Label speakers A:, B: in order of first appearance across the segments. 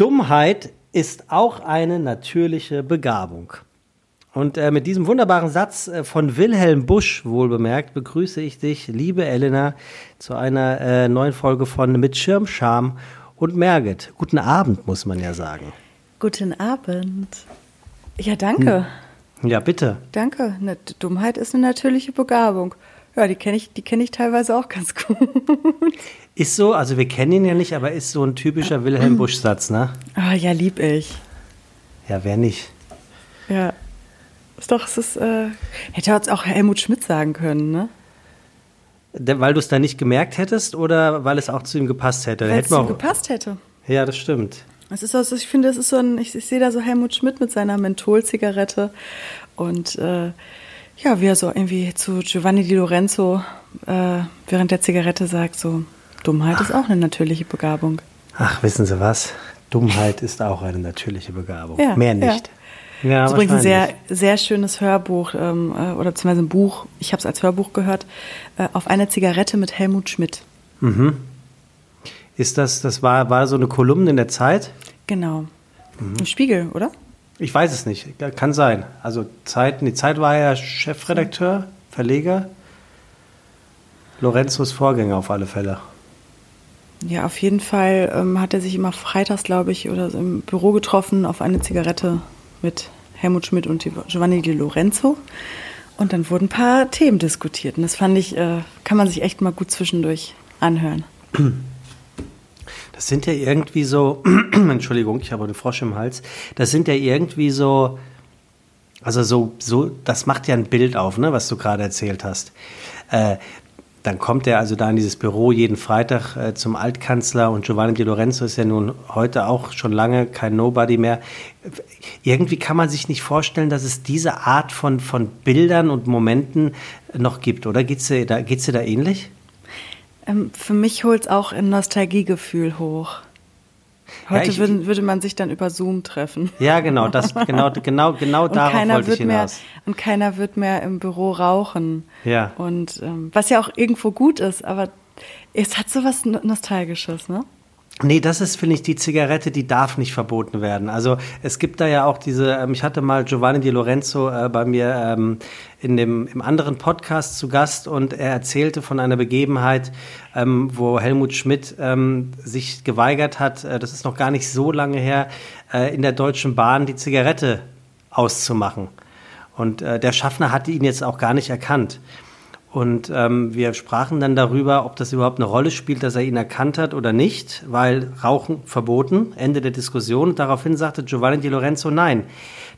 A: Dummheit ist auch eine natürliche Begabung. Und äh, mit diesem wunderbaren Satz äh, von Wilhelm Busch, wohlbemerkt, begrüße ich dich, liebe Elena, zu einer äh, neuen Folge von Mit Schirm, Scham und Merget. Guten Abend, muss man ja sagen.
B: Guten Abend. Ja, danke.
A: Hm. Ja, bitte.
B: Danke. Dummheit ist eine natürliche Begabung. Ja, die kenne ich, die kenne ich teilweise auch ganz gut.
A: Ist so, also wir kennen ihn ja nicht, aber ist so ein typischer Wilhelm Busch-Satz, ne?
B: Ah, ja, lieb ich.
A: Ja, wer nicht?
B: Ja. Ist doch, es ist, äh, hätte jetzt auch Helmut Schmidt sagen können, ne?
A: weil du es da nicht gemerkt hättest oder weil es auch zu ihm gepasst hätte?
B: Weil es zu ihm gepasst hätte.
A: Ja, das stimmt.
B: Es ist also, ich finde, es ist so ein, ich, ich sehe da so Helmut Schmidt mit seiner Mentholzigarette und äh, ja, wie er so irgendwie zu Giovanni Di Lorenzo äh, während der Zigarette sagt, so Dummheit Ach. ist auch eine natürliche Begabung.
A: Ach, wissen Sie was? Dummheit ist auch eine natürliche Begabung. Ja, Mehr nicht.
B: Ja. ja das ist übrigens ein sehr, sehr schönes Hörbuch ähm, äh, oder beziehungsweise ein Buch, ich habe es als Hörbuch gehört, äh, auf eine Zigarette mit Helmut Schmidt.
A: Mhm. Ist das, das war, war so eine Kolumne in der Zeit?
B: Genau. Mhm. Im Spiegel, oder?
A: Ich weiß es nicht. Kann sein. Also Zeit, die Zeit war ja Chefredakteur, Verleger. Lorenzos Vorgänger auf alle Fälle.
B: Ja, auf jeden Fall ähm, hat er sich immer freitags, glaube ich, oder im Büro getroffen auf eine Zigarette mit Helmut Schmidt und Giovanni Di Lorenzo. Und dann wurden ein paar Themen diskutiert. Und das fand ich, äh, kann man sich echt mal gut zwischendurch anhören.
A: Das sind ja irgendwie so, Entschuldigung, ich habe einen Frosch im Hals. Das sind ja irgendwie so, also so, so, das macht ja ein Bild auf, ne, was du gerade erzählt hast. Äh, dann kommt er also da in dieses Büro jeden Freitag äh, zum Altkanzler und Giovanni Di Lorenzo ist ja nun heute auch schon lange kein Nobody mehr. Irgendwie kann man sich nicht vorstellen, dass es diese Art von, von Bildern und Momenten noch gibt, oder? Geht's dir dir da ähnlich?
B: Ähm, für mich holt es auch ein Nostalgiegefühl hoch. Heute ja, ich, würde, würde man sich dann über Zoom treffen.
A: Ja, genau, das, genau, genau, genau darauf wollte ich hinaus.
B: Mehr, und keiner wird mehr im Büro rauchen.
A: Ja.
B: Und ähm, was ja auch irgendwo gut ist, aber es hat so was Nostalgisches, ne?
A: Nee, das ist, finde ich, die Zigarette, die darf nicht verboten werden. Also es gibt da ja auch diese, ähm, ich hatte mal Giovanni Di Lorenzo äh, bei mir ähm, in dem, im anderen Podcast zu Gast und er erzählte von einer Begebenheit, ähm, wo Helmut Schmidt ähm, sich geweigert hat, äh, das ist noch gar nicht so lange her, äh, in der Deutschen Bahn die Zigarette auszumachen. Und äh, der Schaffner hatte ihn jetzt auch gar nicht erkannt. Und ähm, wir sprachen dann darüber, ob das überhaupt eine Rolle spielt, dass er ihn erkannt hat oder nicht, weil Rauchen verboten, Ende der Diskussion. daraufhin sagte Giovanni Di Lorenzo, nein,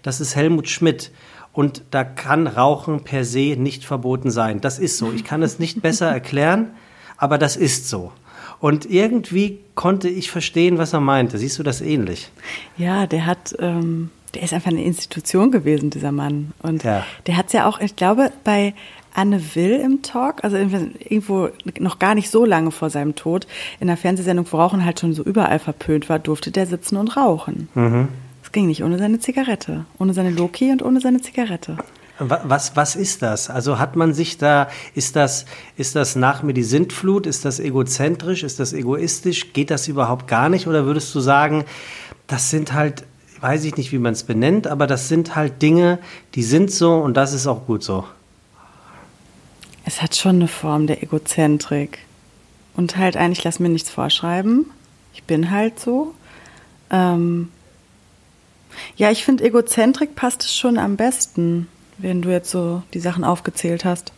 A: das ist Helmut Schmidt. Und da kann Rauchen per se nicht verboten sein. Das ist so. Ich kann es nicht besser erklären, aber das ist so. Und irgendwie konnte ich verstehen, was er meinte. Siehst du das ähnlich?
B: Ja, der hat, ähm, der ist einfach eine Institution gewesen, dieser Mann. Und ja. der hat es ja auch, ich glaube, bei Anne Will im Talk, also irgendwo noch gar nicht so lange vor seinem Tod, in der Fernsehsendung, wo Rauchen halt schon so überall verpönt war, durfte der sitzen und rauchen. Mhm. Das ging nicht ohne seine Zigarette, ohne seine Loki und ohne seine Zigarette.
A: Was, was ist das? Also hat man sich da, ist das, ist das nach mir die Sintflut? Ist das egozentrisch? Ist das egoistisch? Geht das überhaupt gar nicht? Oder würdest du sagen, das sind halt, weiß ich nicht, wie man es benennt, aber das sind halt Dinge, die sind so und das ist auch gut so?
B: Es hat schon eine Form der Egozentrik. Und halt eigentlich, lass mir nichts vorschreiben. Ich bin halt so. Ähm ja, ich finde, Egozentrik passt es schon am besten, wenn du jetzt so die Sachen aufgezählt hast.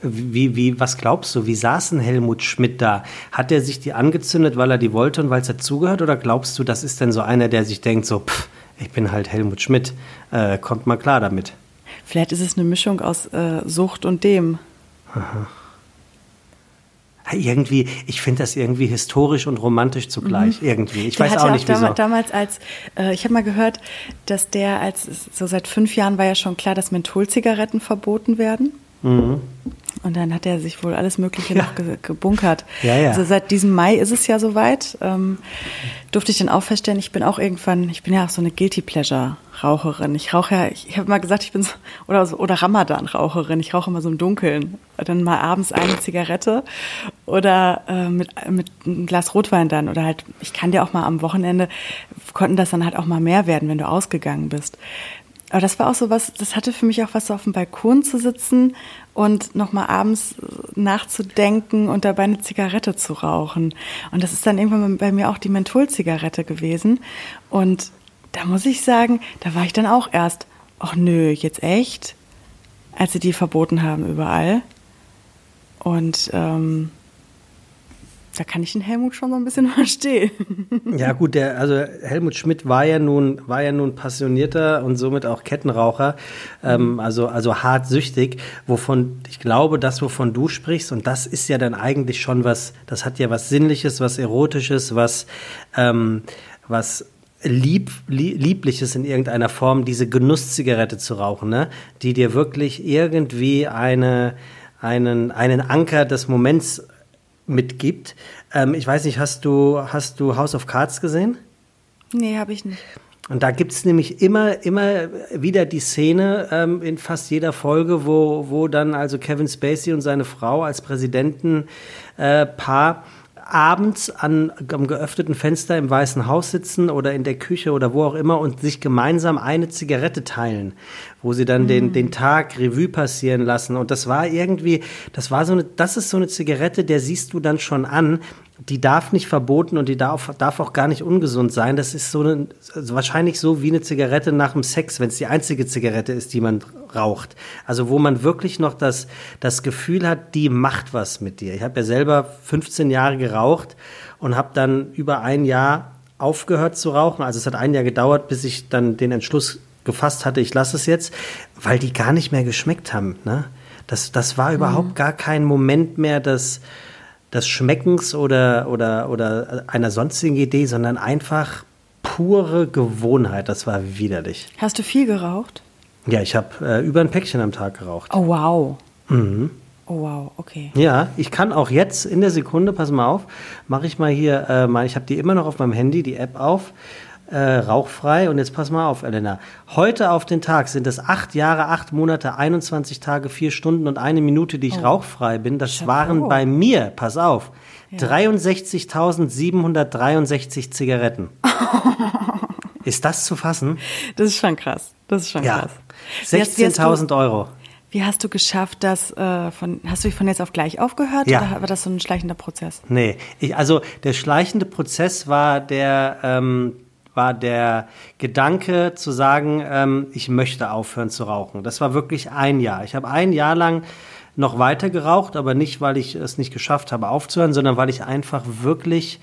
A: Wie, wie, was glaubst du, wie saß denn Helmut Schmidt da? Hat er sich die angezündet, weil er die wollte und weil es dazugehört? Oder glaubst du, das ist denn so einer, der sich denkt, so, pff, ich bin halt Helmut Schmidt, äh, kommt mal klar damit?
B: Vielleicht ist es eine Mischung aus äh, Sucht und dem. Aha.
A: Irgendwie, ich finde das irgendwie historisch und romantisch zugleich. Mhm. Irgendwie. Ich der weiß auch nicht, auch wieso.
B: Damals als, äh, ich habe mal gehört, dass der als, so seit fünf Jahren war ja schon klar, dass Mentholzigaretten verboten werden. Mhm. Und dann hat er sich wohl alles Mögliche ja. noch ge gebunkert.
A: Ja, ja.
B: Also seit diesem Mai ist es ja soweit. Ähm, durfte ich dann auch feststellen, ich bin auch irgendwann, ich bin ja auch so eine Guilty Pleasure Raucherin. Ich rauche ja, ich, ich habe mal gesagt, ich bin so, oder, so, oder Ramadan-Raucherin. Ich rauche immer so im Dunkeln. Dann mal abends eine Zigarette oder äh, mit, mit einem Glas Rotwein dann. Oder halt, ich kann dir auch mal am Wochenende, konnten das dann halt auch mal mehr werden, wenn du ausgegangen bist. Aber das war auch so was, das hatte für mich auch was, so auf dem Balkon zu sitzen und nochmal abends nachzudenken und dabei eine Zigarette zu rauchen. Und das ist dann irgendwann bei mir auch die Mentholzigarette gewesen. Und da muss ich sagen, da war ich dann auch erst, ach nö, jetzt echt? Als sie die verboten haben überall. Und ähm, da kann ich den Helmut schon so ein bisschen verstehen.
A: Ja, gut, der, also Helmut Schmidt war ja nun, war ja nun passionierter und somit auch Kettenraucher, ähm, also, also hart süchtig, wovon, ich glaube, das, wovon du sprichst, und das ist ja dann eigentlich schon was, das hat ja was Sinnliches, was Erotisches, was, ähm, was Lieb, Liebliches in irgendeiner Form, diese Genusszigarette zu rauchen, ne? die dir wirklich irgendwie eine, einen, einen Anker des Moments mitgibt. Ähm, ich weiß nicht, hast du, hast du House of Cards gesehen?
B: Nee, habe ich nicht.
A: Und da gibt es nämlich immer, immer wieder die Szene ähm, in fast jeder Folge, wo, wo dann also Kevin Spacey und seine Frau als Präsidentenpaar äh, abends an, am geöffneten Fenster im Weißen Haus sitzen oder in der Küche oder wo auch immer und sich gemeinsam eine Zigarette teilen, wo sie dann mhm. den, den Tag Revue passieren lassen. Und das war irgendwie, das war so eine, das ist so eine Zigarette, der siehst du dann schon an, die darf nicht verboten und die darf, darf auch gar nicht ungesund sein. Das ist so eine, also wahrscheinlich so wie eine Zigarette nach dem Sex, wenn es die einzige Zigarette ist, die man raucht. Also wo man wirklich noch das, das Gefühl hat, die macht was mit dir. Ich habe ja selber 15 Jahre geraucht und habe dann über ein Jahr aufgehört zu rauchen. Also es hat ein Jahr gedauert, bis ich dann den Entschluss gefasst hatte, ich lasse es jetzt, weil die gar nicht mehr geschmeckt haben. Ne? Das, das war überhaupt mhm. gar kein Moment mehr, dass des Schmeckens oder, oder, oder einer sonstigen Idee, sondern einfach pure Gewohnheit. Das war widerlich.
B: Hast du viel geraucht?
A: Ja, ich habe äh, über ein Päckchen am Tag geraucht.
B: Oh, wow.
A: Mhm.
B: Oh, wow, okay.
A: Ja, ich kann auch jetzt in der Sekunde, pass mal auf, mache ich mal hier, äh, mal, ich habe die immer noch auf meinem Handy, die App auf, äh, rauchfrei. Und jetzt pass mal auf, Elena. Heute auf den Tag sind es acht Jahre, acht Monate, 21 Tage, vier Stunden und eine Minute, die ich oh. rauchfrei bin. Das Chapeau. waren bei mir, pass auf, ja. 63.763 Zigaretten. ist das zu fassen?
B: Das ist schon krass. Das ist schon ja. krass.
A: 16.000 Euro.
B: Wie hast du geschafft, das äh, von, hast du von jetzt auf gleich aufgehört
A: ja.
B: oder war das so ein schleichender Prozess?
A: Nee, ich, also der schleichende Prozess war der, ähm, war der Gedanke zu sagen, ähm, ich möchte aufhören zu rauchen. Das war wirklich ein Jahr. Ich habe ein Jahr lang noch weiter geraucht, aber nicht, weil ich es nicht geschafft habe aufzuhören, sondern weil ich einfach wirklich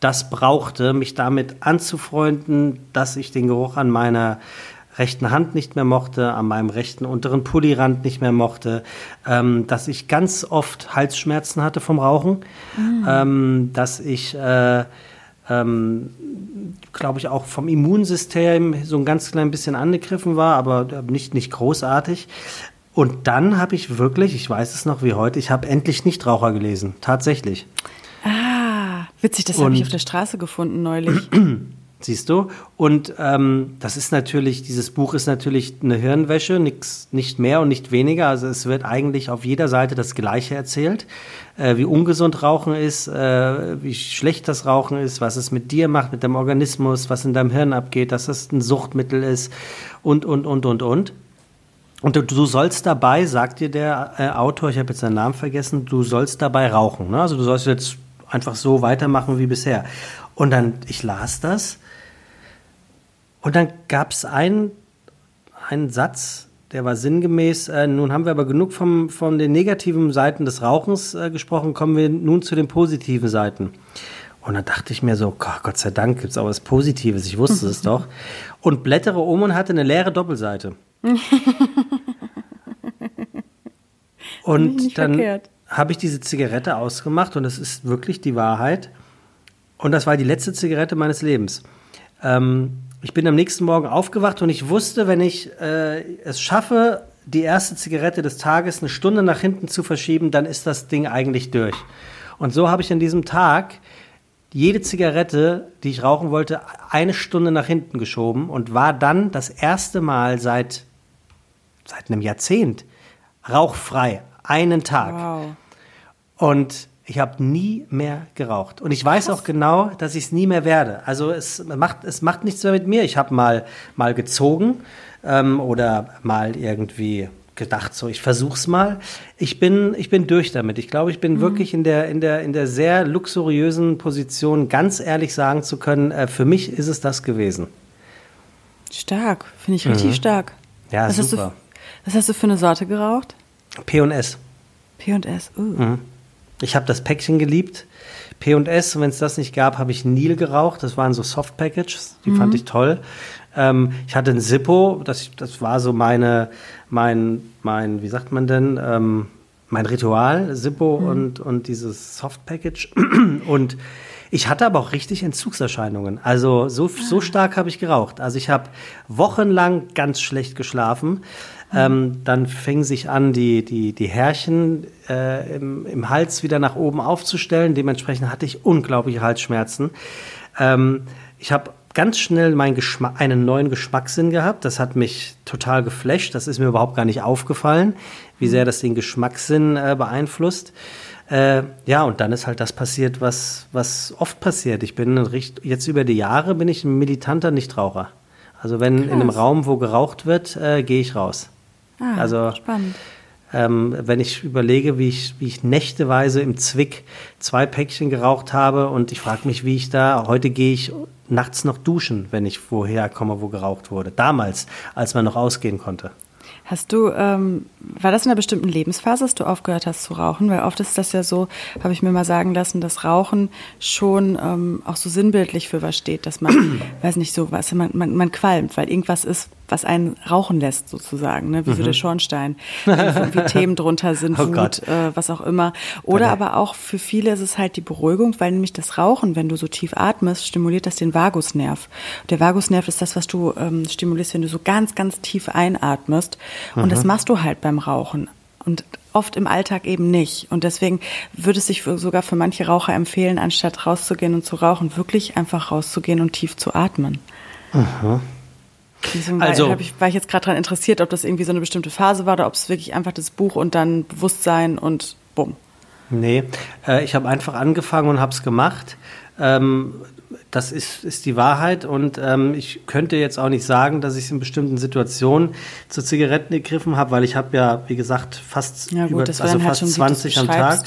A: das brauchte, mich damit anzufreunden, dass ich den Geruch an meiner rechten Hand nicht mehr mochte, an meinem rechten unteren Pullirand nicht mehr mochte, ähm, dass ich ganz oft Halsschmerzen hatte vom Rauchen, mhm. ähm, dass ich äh, ähm, glaube ich, auch vom Immunsystem so ein ganz klein bisschen angegriffen war, aber nicht, nicht großartig. Und dann habe ich wirklich, ich weiß es noch wie heute, ich habe endlich Nichtraucher gelesen, tatsächlich.
B: Ah, witzig, das habe ich auf der Straße gefunden neulich.
A: Siehst du? Und ähm, das ist natürlich, dieses Buch ist natürlich eine Hirnwäsche, nix, nicht mehr und nicht weniger. Also es wird eigentlich auf jeder Seite das Gleiche erzählt, äh, wie ungesund Rauchen ist, äh, wie schlecht das Rauchen ist, was es mit dir macht, mit dem Organismus, was in deinem Hirn abgeht, dass es ein Suchtmittel ist und, und, und, und, und. Und du, du sollst dabei, sagt dir der äh, Autor, ich habe jetzt seinen Namen vergessen, du sollst dabei rauchen. Ne? Also du sollst jetzt einfach so weitermachen wie bisher. Und dann, ich las das und dann gab es einen, einen Satz, der war sinngemäß, äh, nun haben wir aber genug vom, von den negativen Seiten des Rauchens äh, gesprochen, kommen wir nun zu den positiven Seiten. Und dann dachte ich mir so, Gott sei Dank gibt es auch was Positives, ich wusste es doch. Und blättere um und hatte eine leere Doppelseite. und dann habe ich diese Zigarette ausgemacht und das ist wirklich die Wahrheit. Und das war die letzte Zigarette meines Lebens. Ähm, ich bin am nächsten Morgen aufgewacht und ich wusste, wenn ich äh, es schaffe, die erste Zigarette des Tages eine Stunde nach hinten zu verschieben, dann ist das Ding eigentlich durch. Und so habe ich an diesem Tag jede Zigarette, die ich rauchen wollte, eine Stunde nach hinten geschoben und war dann das erste Mal seit, seit einem Jahrzehnt rauchfrei. Einen Tag. Wow. Und Ich habe nie mehr geraucht. Und ich weiß Krass. auch genau, dass ich es nie mehr werde. Also es macht, es macht nichts mehr mit mir. Ich habe mal, mal gezogen ähm, oder mal irgendwie gedacht, so ich versuch's mal. Ich bin, ich bin durch damit. Ich glaube, ich bin mhm. wirklich in der, in, der, in der sehr luxuriösen Position, ganz ehrlich sagen zu können, äh, für mich ist es das gewesen.
B: Stark, finde ich richtig mhm. stark.
A: Ja,
B: was
A: super.
B: Hast du, was hast du für eine Sorte geraucht?
A: P&S.
B: P&S, uh. Mhm.
A: Ich habe das Päckchen geliebt. P&S, und wenn es das nicht gab, habe ich Nil geraucht. Das waren so Soft Packages, die mhm. fand ich toll. Ähm, ich hatte ein Zippo, das, das war so meine, mein, mein, wie sagt man denn, ähm, mein Ritual, Zippo mhm. und, und dieses Soft Package. und ich hatte aber auch richtig Entzugserscheinungen. Also so, so ah. stark habe ich geraucht. Also ich habe wochenlang ganz schlecht geschlafen. Ähm, dann fing sich an, die, die, die Härchen äh, im, im Hals wieder nach oben aufzustellen. Dementsprechend hatte ich unglaubliche Halsschmerzen. Ähm, ich habe ganz schnell meinen Geschmack, einen neuen Geschmackssinn gehabt. Das hat mich total geflasht. Das ist mir überhaupt gar nicht aufgefallen, wie sehr das den Geschmackssinn äh, beeinflusst. Äh, ja, und dann ist halt das passiert, was, was oft passiert. Ich bin jetzt über die Jahre bin ich ein militanter Nichtraucher. Also wenn Krass. in einem Raum, wo geraucht wird, äh, gehe ich raus.
B: Ah, also spannend.
A: Ähm, wenn ich überlege, wie ich, wie ich nächteweise im Zwick zwei Päckchen geraucht habe und ich frage mich, wie ich da, heute gehe ich nachts noch duschen, wenn ich woher komme, wo geraucht wurde. Damals, als man noch ausgehen konnte.
B: Hast du, ähm, war das in einer bestimmten Lebensphase, dass du aufgehört hast zu rauchen? Weil oft ist das ja so, habe ich mir mal sagen lassen, dass Rauchen schon ähm, auch so sinnbildlich für was steht, dass man, weiß nicht so, was, man, man, man qualmt, weil irgendwas ist, was einen rauchen lässt sozusagen, ne? wie mhm. so der Schornstein, wie Themen drunter sind, oh Wut, äh, was auch immer. Oder okay. aber auch für viele ist es halt die Beruhigung, weil nämlich das Rauchen, wenn du so tief atmest, stimuliert das den Vagusnerv. Der Vagusnerv ist das, was du ähm, stimulierst, wenn du so ganz, ganz tief einatmest. Mhm. Und das machst du halt beim Rauchen. Und oft im Alltag eben nicht. Und deswegen würde es sich sogar für manche Raucher empfehlen, anstatt rauszugehen und zu rauchen, wirklich einfach rauszugehen und tief zu atmen. Mhm. Deswegen also, war, ich, war ich jetzt gerade daran interessiert, ob das irgendwie so eine bestimmte Phase war oder ob es wirklich einfach das Buch und dann Bewusstsein und bumm.
A: Nee, äh, ich habe einfach angefangen und habe es gemacht. Ähm, das ist, ist die Wahrheit und ähm, ich könnte jetzt auch nicht sagen, dass ich es in bestimmten Situationen zu Zigaretten gegriffen habe, weil ich habe ja, wie gesagt, fast
B: ja, gut, über, also
A: halt fast 20 am Tag.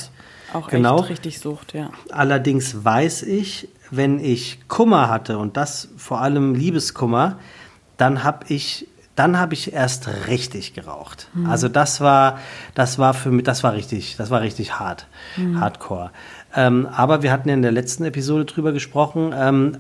B: Auch genau. echt richtig sucht, ja.
A: Allerdings weiß ich, wenn ich Kummer hatte und das vor allem Liebeskummer, dann habe ich dann habe ich erst richtig geraucht. Mhm. Also das war, das war für mich, das war richtig, das war richtig hart, mhm. Hardcore. Ähm, aber wir hatten ja in der letzten Episode drüber gesprochen. Ähm,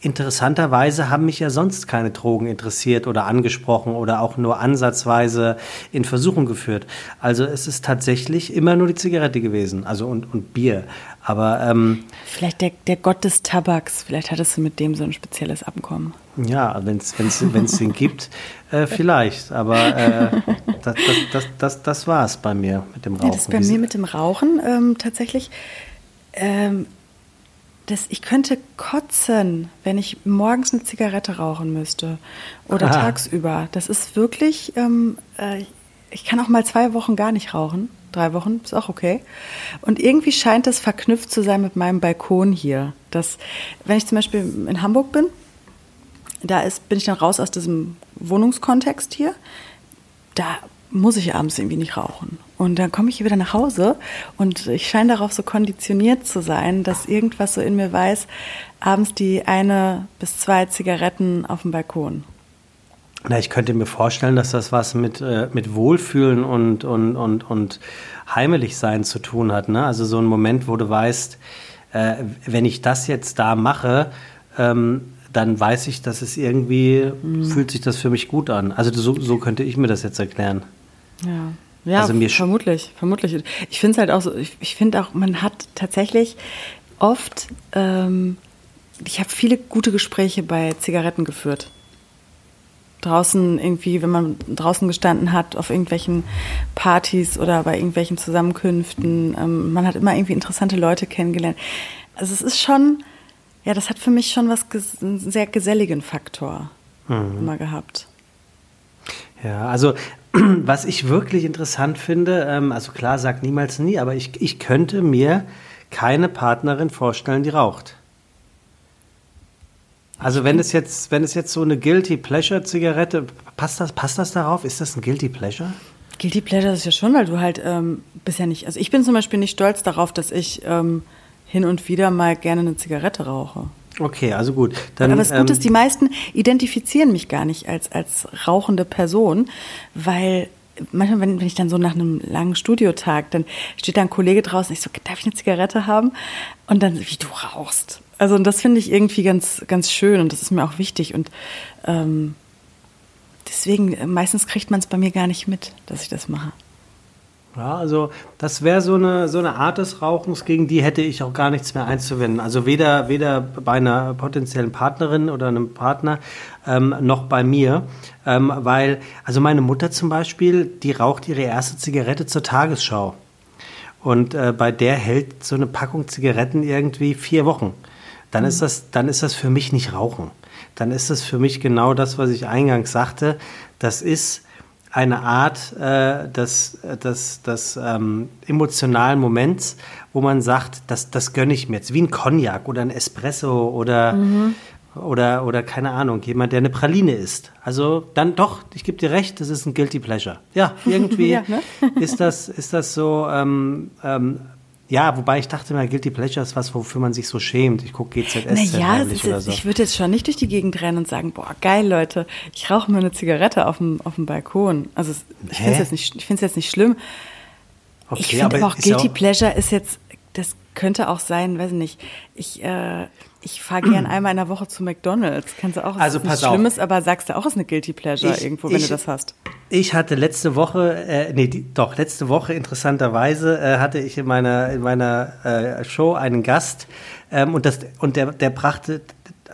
A: interessanterweise haben mich ja sonst keine Drogen interessiert oder angesprochen oder auch nur ansatzweise in Versuchung geführt. Also es ist tatsächlich immer nur die Zigarette gewesen, also und, und Bier. Aber ähm,
B: vielleicht der, der Gott des Tabaks, vielleicht hattest du mit dem so ein spezielles Abkommen.
A: Ja, wenn es den gibt, äh, vielleicht. Aber äh, das, das, das, das, das war es bei mir mit dem Rauchen. Ja, das
B: bei mir mit dem Rauchen ähm, tatsächlich. Ähm, das, ich könnte kotzen, wenn ich morgens eine Zigarette rauchen müsste oder ah. tagsüber. Das ist wirklich, ähm, äh, ich kann auch mal zwei Wochen gar nicht rauchen drei Wochen, ist auch okay. Und irgendwie scheint das verknüpft zu sein mit meinem Balkon hier. Dass, wenn ich zum Beispiel in Hamburg bin, da ist, bin ich dann raus aus diesem Wohnungskontext hier, da muss ich abends irgendwie nicht rauchen. Und dann komme ich wieder nach Hause und ich scheine darauf so konditioniert zu sein, dass irgendwas so in mir weiß, abends die eine bis zwei Zigaretten auf dem Balkon.
A: Na, ich könnte mir vorstellen, dass das was mit, äh, mit Wohlfühlen und, und, und, und heimelig sein zu tun hat. Ne? Also so ein Moment, wo du weißt, äh, wenn ich das jetzt da mache, ähm, dann weiß ich, dass es irgendwie, mhm. fühlt sich das für mich gut an. Also so, so könnte ich mir das jetzt erklären.
B: Ja. Ja, also mir vermutlich, vermutlich. Ich finde es halt auch so, ich, ich finde auch, man hat tatsächlich oft, ähm, ich habe viele gute Gespräche bei Zigaretten geführt draußen irgendwie, wenn man draußen gestanden hat, auf irgendwelchen Partys oder bei irgendwelchen Zusammenkünften. Ähm, man hat immer irgendwie interessante Leute kennengelernt. Also es ist schon, ja, das hat für mich schon was, einen sehr geselligen Faktor mhm. immer gehabt.
A: Ja, also was ich wirklich interessant finde, ähm, also klar, sagt niemals nie, aber ich, ich könnte mir keine Partnerin vorstellen, die raucht. Also wenn es jetzt, wenn es jetzt so eine Guilty Pleasure Zigarette, passt das, passt das darauf? Ist das ein Guilty Pleasure?
B: Guilty Pleasure ist ja schon, weil du halt ähm, bisher nicht, also ich bin zum Beispiel nicht stolz darauf, dass ich ähm, hin und wieder mal gerne eine Zigarette rauche.
A: Okay, also gut.
B: Dann, Aber das Gute ähm, ist, die meisten identifizieren mich gar nicht als, als rauchende Person, weil manchmal, wenn, wenn ich dann so nach einem langen Studiotag, dann steht da ein Kollege draußen, ich so, darf ich eine Zigarette haben? Und dann, wie du rauchst. Also und das finde ich irgendwie ganz, ganz schön und das ist mir auch wichtig. Und ähm, deswegen, meistens kriegt man es bei mir gar nicht mit, dass ich das mache.
A: Ja, also das wäre so eine, so eine Art des Rauchens, gegen die hätte ich auch gar nichts mehr einzuwenden. Also weder, weder bei einer potenziellen Partnerin oder einem Partner ähm, noch bei mir. Ähm, weil, also meine Mutter zum Beispiel, die raucht ihre erste Zigarette zur Tagesschau. Und äh, bei der hält so eine Packung Zigaretten irgendwie vier Wochen. Dann mhm. ist das, dann ist das für mich nicht Rauchen. Dann ist das für mich genau das, was ich eingangs sagte. Das ist eine Art äh, des, des, des ähm, emotionalen Moments, wo man sagt, das, das gönne ich mir jetzt, wie ein Cognac oder ein Espresso oder, mhm. oder, oder keine Ahnung, jemand, der eine Praline isst. Also dann doch, ich gebe dir recht, das ist ein Guilty Pleasure. Ja, irgendwie ja, ne? ist, das, ist das so ähm, ähm, ja, wobei ich dachte mal, Guilty Pleasure ist was, wofür man sich so schämt. Ich gucke GZS
B: naja, oder so. ich würde jetzt schon nicht durch die Gegend rennen und sagen, boah, geil, Leute, ich rauche mir eine Zigarette auf dem, auf dem Balkon. Also ich finde es jetzt, nicht, jetzt nicht schlimm. Okay, ich finde aber auch Guilty auch Pleasure ist jetzt, das könnte auch sein, weiß ich nicht, ich, äh, ich fahre gern einmal in der Woche zu McDonalds. Kannst du auch, also pass auf. Schlimmes, aber sagst du auch, ist eine Guilty Pleasure ich, irgendwo, wenn ich, du das hast.
A: Ich hatte letzte Woche, äh, nee, die, doch, letzte Woche interessanterweise äh, hatte ich in meiner, in meiner äh, Show einen Gast ähm, und, das, und der, der brachte,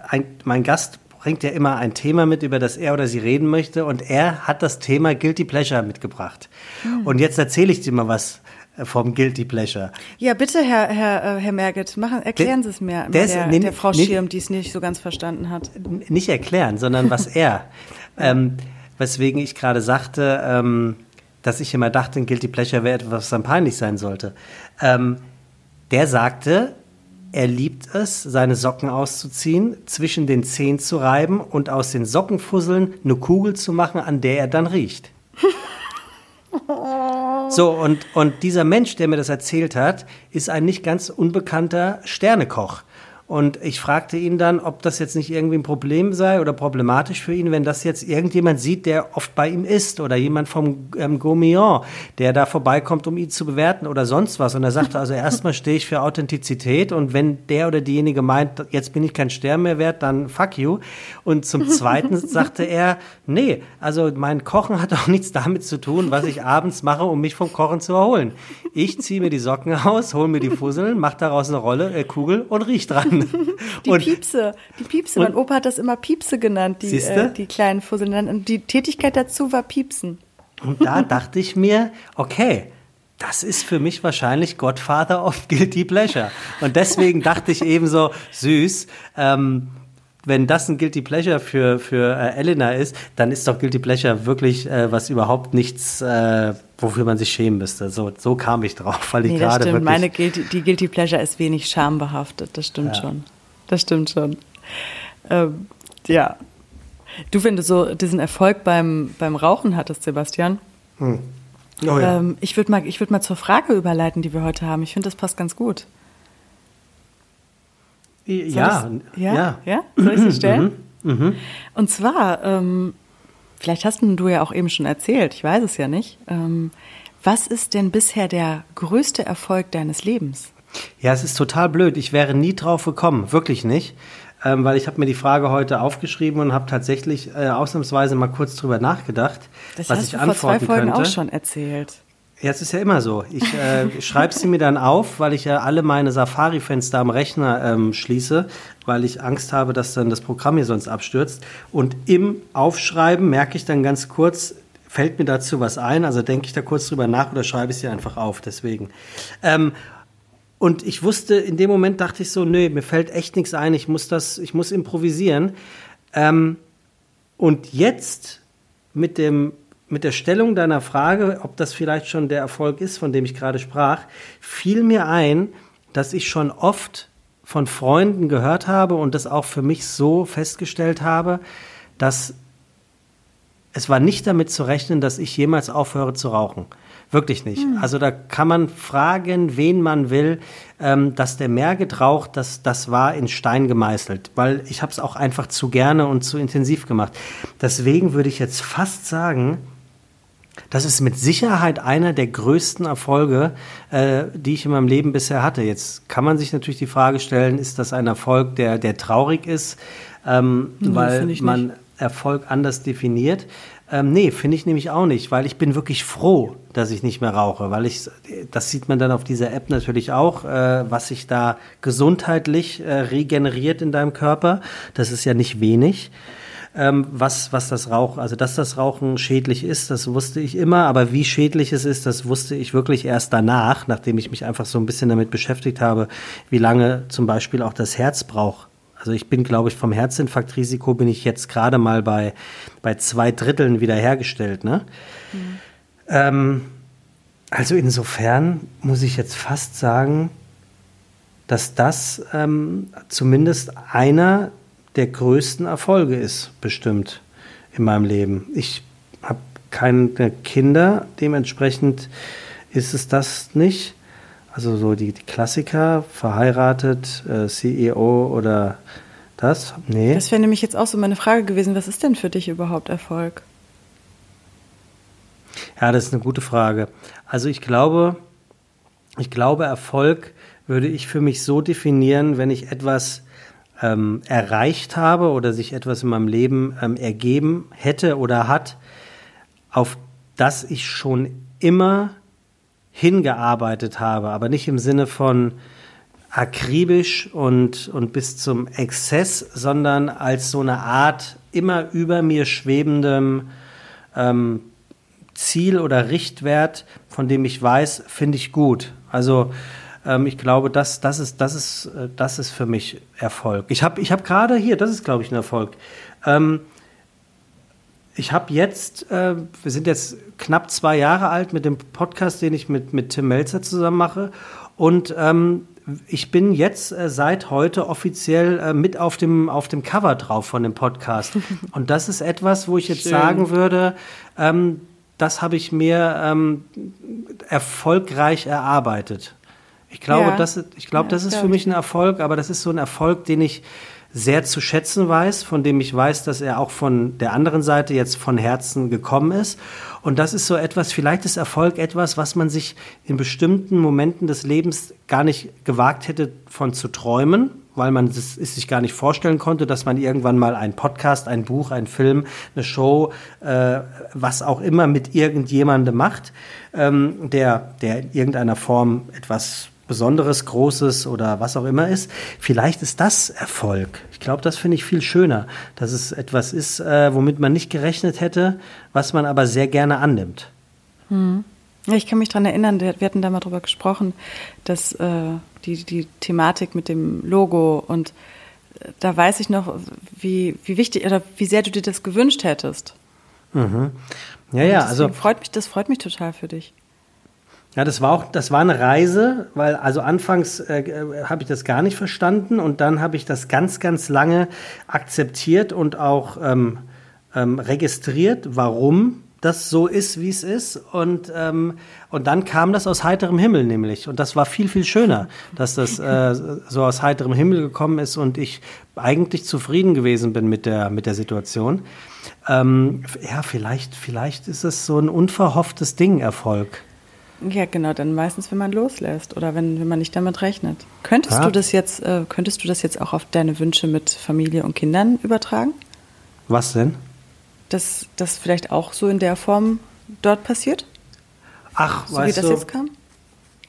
A: ein, mein Gast bringt ja immer ein Thema mit, über das er oder sie reden möchte und er hat das Thema Guilty Pleasure mitgebracht. Hm. Und jetzt erzähle ich dir mal was vom Guilty Pleasure.
B: Ja, bitte, Herr, Herr, äh, Herr Merget, machen, erklären Sie es mir, der, der, nee, der Frau nee, Schirm, die es nicht so ganz verstanden hat.
A: Nicht erklären, sondern was er. ähm, weswegen ich gerade sagte, ähm, dass ich immer dachte, ein Guilty Pleasure wäre etwas, was dann peinlich sein sollte. Ähm, der sagte, er liebt es, seine Socken auszuziehen, zwischen den Zehen zu reiben und aus den Sockenfusseln eine Kugel zu machen, an der er dann riecht. So, und, und dieser Mensch, der mir das erzählt hat, ist ein nicht ganz unbekannter Sternekoch. Und ich fragte ihn dann, ob das jetzt nicht irgendwie ein Problem sei oder problematisch für ihn, wenn das jetzt irgendjemand sieht, der oft bei ihm ist oder jemand vom ähm, Gourmillon, der da vorbeikommt, um ihn zu bewerten oder sonst was. Und er sagte also, erstmal stehe ich für Authentizität und wenn der oder diejenige meint, jetzt bin ich kein Stern mehr wert, dann fuck you. Und zum Zweiten sagte er, nee, also mein Kochen hat auch nichts damit zu tun, was ich abends mache, um mich vom Kochen zu erholen. Ich ziehe mir die Socken aus, hole mir die Fusseln, mache daraus eine Rolle, äh, Kugel und riech dran.
B: Die und, Piepse, die Piepse. Mein Opa hat das immer Piepse genannt, die, äh, die kleinen Fusseln. Und die Tätigkeit dazu war Piepsen.
A: Und da dachte ich mir, okay, das ist für mich wahrscheinlich Godfather of Guilty Pleasure. Und deswegen dachte ich eben so, süß, ähm, wenn das ein Guilty Pleasure für, für äh, Elena ist, dann ist doch Guilty Pleasure wirklich äh, was überhaupt nichts, äh, wofür man sich schämen müsste. So, so kam ich drauf, weil ich nee, gerade
B: wirklich... Meine Guilty, die Guilty Pleasure ist wenig schambehaftet, das stimmt ja. schon. Das stimmt schon. Ähm, ja. Du, wenn du so diesen Erfolg beim, beim Rauchen hattest, Sebastian, hm. oh, ja. ähm, ich würde mal, würd mal zur Frage überleiten, die wir heute haben. Ich finde, das passt ganz gut.
A: Ja,
B: ja, ja, ja. Soll ich sie stellen? Mhm, mhm. Und zwar, ähm, vielleicht hast du ja auch eben schon erzählt, ich weiß es ja nicht. Ähm, was ist denn bisher der größte Erfolg deines Lebens?
A: Ja, es ist total blöd. Ich wäre nie drauf gekommen, wirklich nicht. Ähm, weil ich habe mir die Frage heute aufgeschrieben und habe tatsächlich äh, ausnahmsweise mal kurz drüber nachgedacht,
B: das
A: was
B: hast
A: ich
B: du
A: antworten
B: vor zwei Folgen
A: könnte.
B: auch schon erzählt.
A: Ja, es ist ja immer so. Ich äh, schreibe sie mir dann auf, weil ich ja alle meine Safari-Fenster am Rechner ähm, schließe, weil ich Angst habe, dass dann das Programm hier sonst abstürzt. Und im Aufschreiben merke ich dann ganz kurz, fällt mir dazu was ein, also denke ich da kurz drüber nach oder schreibe ich sie einfach auf, deswegen. Ähm, und ich wusste, in dem Moment dachte ich so, nö, mir fällt echt nichts ein, ich muss das, ich muss improvisieren. Ähm, und jetzt mit dem mit der Stellung deiner Frage, ob das vielleicht schon der Erfolg ist, von dem ich gerade sprach, fiel mir ein, dass ich schon oft von Freunden gehört habe und das auch für mich so festgestellt habe, dass es war nicht damit zu rechnen, dass ich jemals aufhöre zu rauchen. Wirklich nicht. Hm. Also da kann man fragen, wen man will, ähm, dass der mehr getraucht, das, das war in Stein gemeißelt, weil ich habe es auch einfach zu gerne und zu intensiv gemacht. Deswegen würde ich jetzt fast sagen, das ist mit Sicherheit einer der größten Erfolge, äh, die ich in meinem Leben bisher hatte. Jetzt kann man sich natürlich die Frage stellen, ist das ein Erfolg, der, der traurig ist, ähm, nee, weil man Erfolg anders definiert? Ähm, nee, finde ich nämlich auch nicht, weil ich bin wirklich froh, dass ich nicht mehr rauche, weil ich, das sieht man dann auf dieser App natürlich auch, äh, was sich da gesundheitlich äh, regeneriert in deinem Körper. Das ist ja nicht wenig ähm, was, was das Rauchen, also dass das Rauchen schädlich ist, das wusste ich immer, aber wie schädlich es ist, das wusste ich wirklich erst danach, nachdem ich mich einfach so ein bisschen damit beschäftigt habe, wie lange zum Beispiel auch das Herz braucht. Also ich bin, glaube ich, vom Herzinfarktrisiko bin ich jetzt gerade mal bei, bei zwei Dritteln wiederhergestellt. Ne? Mhm. Ähm, also insofern muss ich jetzt fast sagen, dass das ähm, zumindest einer der größten Erfolge ist, bestimmt in meinem Leben. Ich habe keine Kinder, dementsprechend ist es das nicht. Also so die, die Klassiker, verheiratet, äh, CEO oder das? Nee.
B: Das wäre nämlich jetzt auch so meine Frage gewesen, was ist denn für dich überhaupt Erfolg?
A: Ja, das ist eine gute Frage. Also ich glaube, ich glaube, Erfolg würde ich für mich so definieren, wenn ich etwas ähm, erreicht habe oder sich etwas in meinem Leben ähm, ergeben hätte oder hat, auf das ich schon immer hingearbeitet habe, aber nicht im Sinne von akribisch und, und bis zum Exzess, sondern als so eine Art immer über mir schwebendem ähm, Ziel oder Richtwert, von dem ich weiß, finde ich gut. Also ähm, ich glaube, das, das, ist, das, ist, äh, das ist für mich Erfolg. Ich habe ich hab gerade hier, das ist, glaube ich, ein Erfolg. Ähm, ich habe jetzt, äh, wir sind jetzt knapp zwei Jahre alt mit dem Podcast, den ich mit, mit Tim Melzer zusammen mache. Und ähm, ich bin jetzt äh, seit heute offiziell äh, mit auf dem, auf dem Cover drauf von dem Podcast. Und das ist etwas, wo ich jetzt Schön. sagen würde, ähm, das habe ich mir ähm, erfolgreich erarbeitet. Ich glaube, ja. das, ich glaube, ja, das ist für mich ein Erfolg, aber das ist so ein Erfolg, den ich sehr zu schätzen weiß, von dem ich weiß, dass er auch von der anderen Seite jetzt von Herzen gekommen ist. Und das ist so etwas, vielleicht ist Erfolg etwas, was man sich in bestimmten Momenten des Lebens gar nicht gewagt hätte von zu träumen, weil man es sich gar nicht vorstellen konnte, dass man irgendwann mal einen Podcast, ein Buch, einen Film, eine Show, äh, was auch immer mit irgendjemandem macht, ähm, der, der in irgendeiner Form etwas Besonderes, Großes oder was auch immer ist. Vielleicht ist das Erfolg. Ich glaube, das finde ich viel schöner, dass es etwas ist, äh, womit man nicht gerechnet hätte, was man aber sehr gerne annimmt.
B: Hm. Ja, ich kann mich daran erinnern, wir hatten da mal drüber gesprochen, dass äh, die, die Thematik mit dem Logo und äh, da weiß ich noch, wie, wie wichtig oder wie sehr du dir das gewünscht hättest.
A: Mhm. Ja, ja, also.
B: Freut mich, das freut mich total für dich.
A: Ja, das war auch, das war eine Reise, weil also anfangs äh, äh, habe ich das gar nicht verstanden und dann habe ich das ganz, ganz lange akzeptiert und auch ähm, ähm, registriert, warum das so ist, wie es ist. Und, ähm, und dann kam das aus heiterem Himmel nämlich. Und das war viel, viel schöner, dass das äh, so aus heiterem Himmel gekommen ist und ich eigentlich zufrieden gewesen bin mit der, mit der Situation. Ähm, ja, vielleicht, vielleicht ist es so ein unverhofftes Ding, Erfolg.
B: Ja, genau, dann meistens, wenn man loslässt oder wenn, wenn man nicht damit rechnet. Könntest ja. du das jetzt, äh, könntest du das jetzt auch auf deine Wünsche mit Familie und Kindern übertragen?
A: Was denn?
B: Dass das vielleicht auch so in der Form dort passiert?
A: Ach,
B: so weißt wie das du, jetzt kam?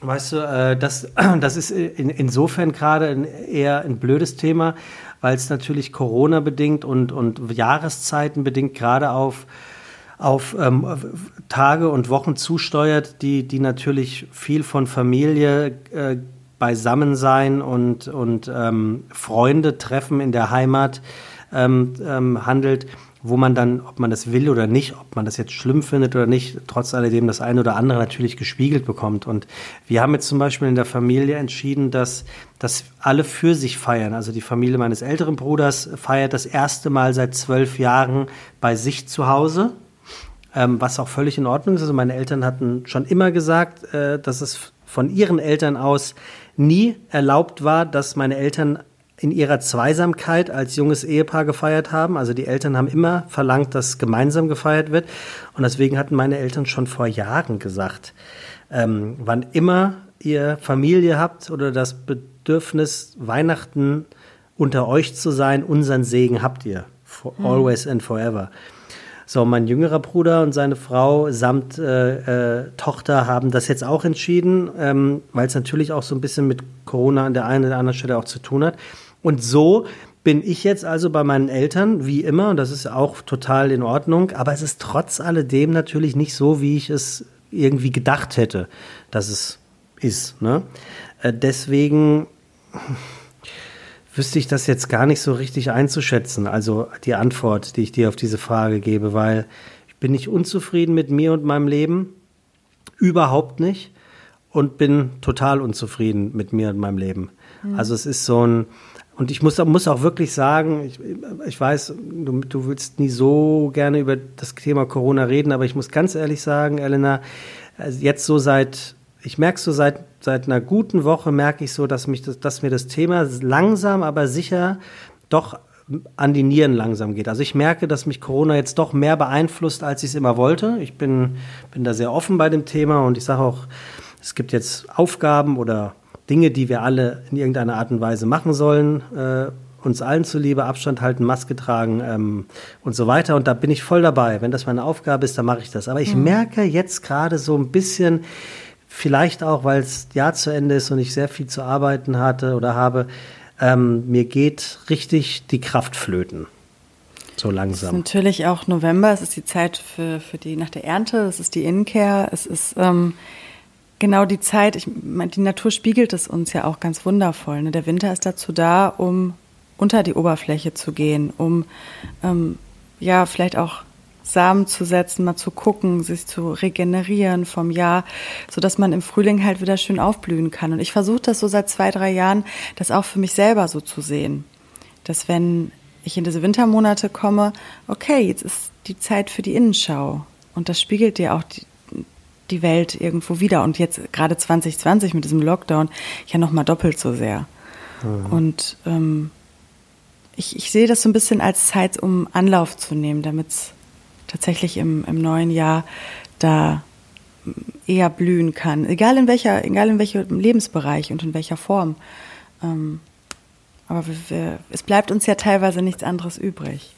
A: Weißt du, äh, das, das ist in, insofern gerade ein, eher ein blödes Thema, weil es natürlich Corona bedingt und, und Jahreszeiten bedingt gerade auf auf ähm, Tage und Wochen zusteuert, die, die natürlich viel von Familie, äh, Beisammensein und, und ähm, Freunde treffen in der Heimat ähm, ähm, handelt, wo man dann, ob man das will oder nicht, ob man das jetzt schlimm findet oder nicht, trotz alledem das eine oder andere natürlich gespiegelt bekommt. Und wir haben jetzt zum Beispiel in der Familie entschieden, dass, dass alle für sich feiern. Also die Familie meines älteren Bruders feiert das erste Mal seit zwölf Jahren bei sich zu Hause ähm, was auch völlig in Ordnung ist. Also meine Eltern hatten schon immer gesagt, äh, dass es von ihren Eltern aus nie erlaubt war, dass meine Eltern in ihrer Zweisamkeit als junges Ehepaar gefeiert haben. Also die Eltern haben immer verlangt, dass gemeinsam gefeiert wird. Und deswegen hatten meine Eltern schon vor Jahren gesagt, ähm, wann immer ihr Familie habt oder das Bedürfnis, Weihnachten unter euch zu sein, unseren Segen habt ihr. For mhm. always and forever. So, mein jüngerer Bruder und seine Frau samt äh, äh, Tochter haben das jetzt auch entschieden, ähm, weil es natürlich auch so ein bisschen mit Corona an der einen oder anderen Stelle auch zu tun hat. Und so bin ich jetzt also bei meinen Eltern, wie immer, und das ist auch total in Ordnung, aber es ist trotz alledem natürlich nicht so, wie ich es irgendwie gedacht hätte, dass es ist. Ne? Äh, deswegen wüsste ich das jetzt gar nicht so richtig einzuschätzen, also die Antwort, die ich dir auf diese Frage gebe, weil ich bin nicht unzufrieden mit mir und meinem Leben, überhaupt nicht, und bin total unzufrieden mit mir und meinem Leben. Mhm. Also es ist so ein, und ich muss, muss auch wirklich sagen, ich, ich weiß, du, du willst nie so gerne über das Thema Corona reden, aber ich muss ganz ehrlich sagen, Elena, also jetzt so seit ich merke so seit, seit einer guten Woche, merke ich so, dass, mich das, dass mir das Thema langsam, aber sicher doch an die Nieren langsam geht. Also ich merke, dass mich Corona jetzt doch mehr beeinflusst, als ich es immer wollte. Ich bin, bin da sehr offen bei dem Thema und ich sage auch, es gibt jetzt Aufgaben oder Dinge, die wir alle in irgendeiner Art und Weise machen sollen. Äh, uns allen zuliebe, Abstand halten, Maske tragen ähm, und so weiter. Und da bin ich voll dabei. Wenn das meine Aufgabe ist, dann mache ich das. Aber ich mhm. merke jetzt gerade so ein bisschen, Vielleicht auch, weil es Jahr zu Ende ist und ich sehr viel zu arbeiten hatte oder habe. Ähm, mir geht richtig die Kraft flöten. So langsam.
B: Es ist natürlich auch November, es ist die Zeit für, für die nach der Ernte, es ist die Innenkehr, es ist ähm, genau die Zeit, ich meine, die Natur spiegelt es uns ja auch ganz wundervoll. Ne? Der Winter ist dazu da, um unter die Oberfläche zu gehen, um ähm, ja vielleicht auch Samen zu setzen, mal zu gucken, sich zu regenerieren vom Jahr, so dass man im Frühling halt wieder schön aufblühen kann. Und ich versuche das so seit zwei, drei Jahren, das auch für mich selber so zu sehen, dass wenn ich in diese Wintermonate komme, okay, jetzt ist die Zeit für die Innenschau und das spiegelt dir auch die, die Welt irgendwo wieder und jetzt gerade 2020 mit diesem Lockdown ja noch mal doppelt so sehr. Mhm. Und ähm, ich, ich sehe das so ein bisschen als Zeit, um Anlauf zu nehmen, damit es tatsächlich im, im neuen Jahr da eher blühen kann. Egal in welcher, egal in welchem Lebensbereich und in welcher Form. Ähm, aber wir, wir, es bleibt uns ja teilweise nichts anderes übrig.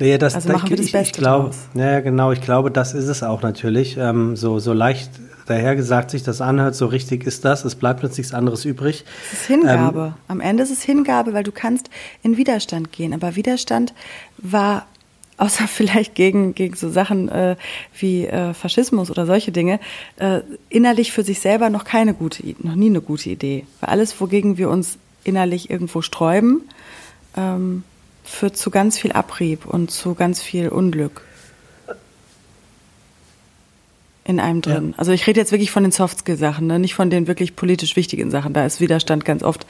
A: Ja, das, also machen wir das ich, Beste ich glaube, Ja, genau, ich glaube, das ist es auch natürlich. Ähm, so, so leicht dahergesagt sich das anhört, so richtig ist das. Es bleibt uns nichts anderes übrig.
B: Es ist Hingabe. Ähm, Am Ende ist es Hingabe, weil du kannst in Widerstand gehen. Aber Widerstand war außer vielleicht gegen, gegen so Sachen äh, wie äh, Faschismus oder solche Dinge, äh, innerlich für sich selber noch keine gute, noch nie eine gute Idee. Weil alles, wogegen wir uns innerlich irgendwo sträuben, ähm, führt zu ganz viel Abrieb und zu ganz viel Unglück in einem drin. Ja. Also ich rede jetzt wirklich von den Softskill-Sachen, ne? nicht von den wirklich politisch wichtigen Sachen. Da ist Widerstand ganz oft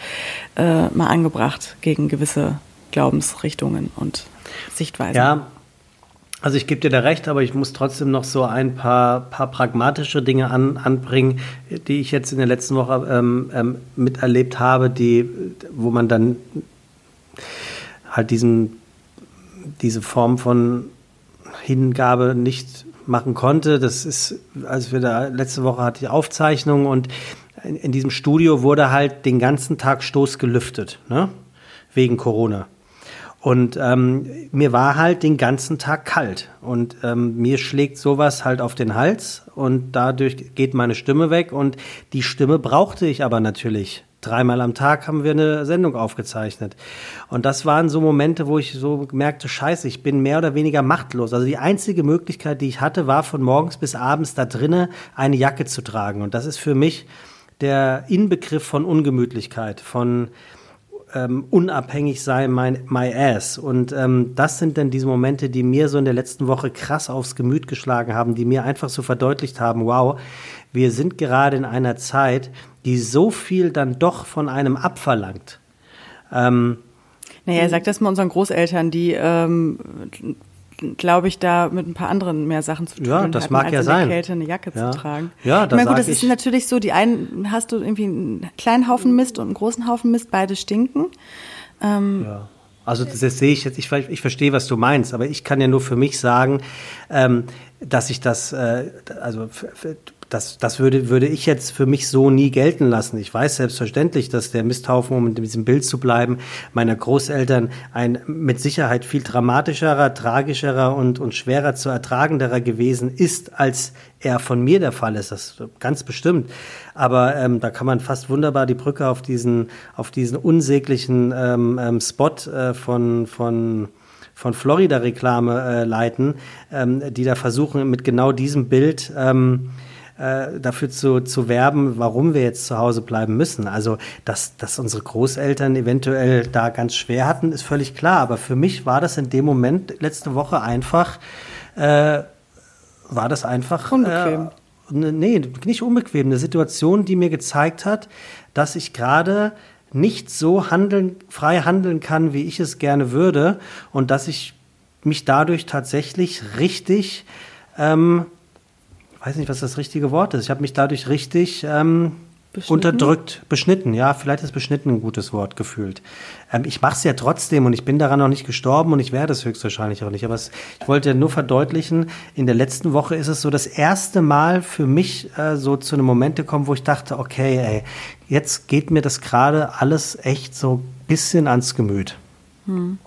B: äh, mal angebracht gegen gewisse Glaubensrichtungen und Sichtweisen.
A: Ja, also ich gebe dir da recht, aber ich muss trotzdem noch so ein paar, paar pragmatische Dinge an, anbringen, die ich jetzt in der letzten Woche ähm, ähm, miterlebt habe, die, wo man dann halt diesen, diese Form von Hingabe nicht machen konnte. Das ist, als wir da letzte Woche hatte ich Aufzeichnung und in, in diesem Studio wurde halt den ganzen Tag Stoß gelüftet, ne? wegen Corona. Und ähm, mir war halt den ganzen Tag kalt und ähm, mir schlägt sowas halt auf den Hals und dadurch geht meine Stimme weg und die Stimme brauchte ich aber natürlich. Dreimal am Tag haben wir eine Sendung aufgezeichnet. Und das waren so Momente, wo ich so merkte, scheiße, ich bin mehr oder weniger machtlos. Also die einzige Möglichkeit, die ich hatte, war von morgens bis abends da drinnen eine Jacke zu tragen. Und das ist für mich der Inbegriff von Ungemütlichkeit, von ähm, unabhängig sei mein my ass. Und ähm, das sind dann diese Momente, die mir so in der letzten Woche krass aufs Gemüt geschlagen haben, die mir einfach so verdeutlicht haben, wow, wir sind gerade in einer Zeit, die so viel dann doch von einem abverlangt.
B: Ähm, naja, sag das mal unseren Großeltern, die ähm, glaube ich, da mit ein paar anderen mehr Sachen zu tun
A: ja, das
B: hatten,
A: mag als ja in der sein.
B: Kälte eine Jacke
A: ja.
B: zu tragen.
A: Ja, das
B: ich meine, gut, das ist natürlich so, die einen hast du irgendwie einen kleinen Haufen Mist und einen großen Haufen Mist, beide stinken.
A: Ähm, ja. Also das, das, sehe ich jetzt, ich, ich verstehe, was du meinst, aber ich kann ja nur für mich sagen, ähm, dass ich das, äh, also das, das würde, würde ich jetzt für mich so nie gelten lassen. Ich weiß selbstverständlich, dass der Misthaufen, um in diesem Bild zu bleiben, meiner Großeltern ein mit Sicherheit viel dramatischerer, tragischerer und, und schwerer zu ertragenderer gewesen ist, als er von mir der Fall ist. Das ganz bestimmt. Aber ähm, da kann man fast wunderbar die Brücke auf diesen, auf diesen unsäglichen ähm, ähm, Spot äh, von, von von Florida-Reklame äh, leiten, ähm, die da versuchen, mit genau diesem Bild ähm, äh, dafür zu, zu werben, warum wir jetzt zu Hause bleiben müssen. Also, dass, dass unsere Großeltern eventuell da ganz schwer hatten, ist völlig klar. Aber für mich war das in dem Moment letzte Woche einfach, äh, war das einfach.
B: Unbequem.
A: Äh, ne, nee, nicht unbequem. Eine Situation, die mir gezeigt hat, dass ich gerade nicht so handeln, frei handeln kann, wie ich es gerne würde und dass ich mich dadurch tatsächlich richtig ähm, weiß nicht, was das richtige Wort ist. Ich habe mich dadurch richtig ähm, unterdrückt, beschnitten. Ja, vielleicht ist beschnitten ein gutes Wort gefühlt. Ähm, ich mache es ja trotzdem und ich bin daran noch nicht gestorben und ich werde es höchstwahrscheinlich auch nicht. Aber es, ich wollte nur verdeutlichen, in der letzten Woche ist es so das erste Mal für mich äh, so zu einem Moment gekommen, wo ich dachte, okay, ey, jetzt geht mir das gerade alles echt so ein bisschen ans Gemüt. Hm.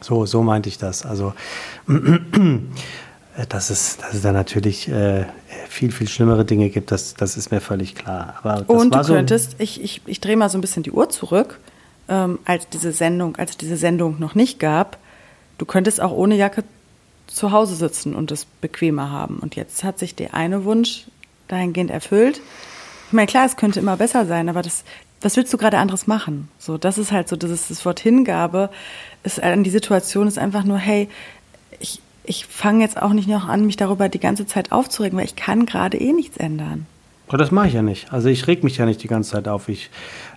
A: So, so meinte ich das. Also Äh, dass es, dass es da natürlich äh, viel, viel schlimmere Dinge gibt, das, das ist mir völlig klar.
B: Aber Und du so könntest, ich, ich, ich drehe mal so ein bisschen die Uhr zurück, ähm, als diese Sendung, als es diese Sendung noch nicht gab, du könntest auch ohne Jacke zu Hause sitzen und es bequemer haben. Und jetzt hat sich der eine Wunsch dahingehend erfüllt. Ich meine, klar, es könnte immer besser sein, aber das, was willst du gerade anderes machen? So, das ist halt so, das ist das Wort Hingabe, ist an die Situation ist einfach nur, hey, ich, ich fange jetzt auch nicht noch an, mich darüber die ganze Zeit aufzuregen, weil ich kann gerade eh nichts ändern.
A: Aber das mache ich ja nicht. Also ich reg mich ja nicht die ganze Zeit auf. Ich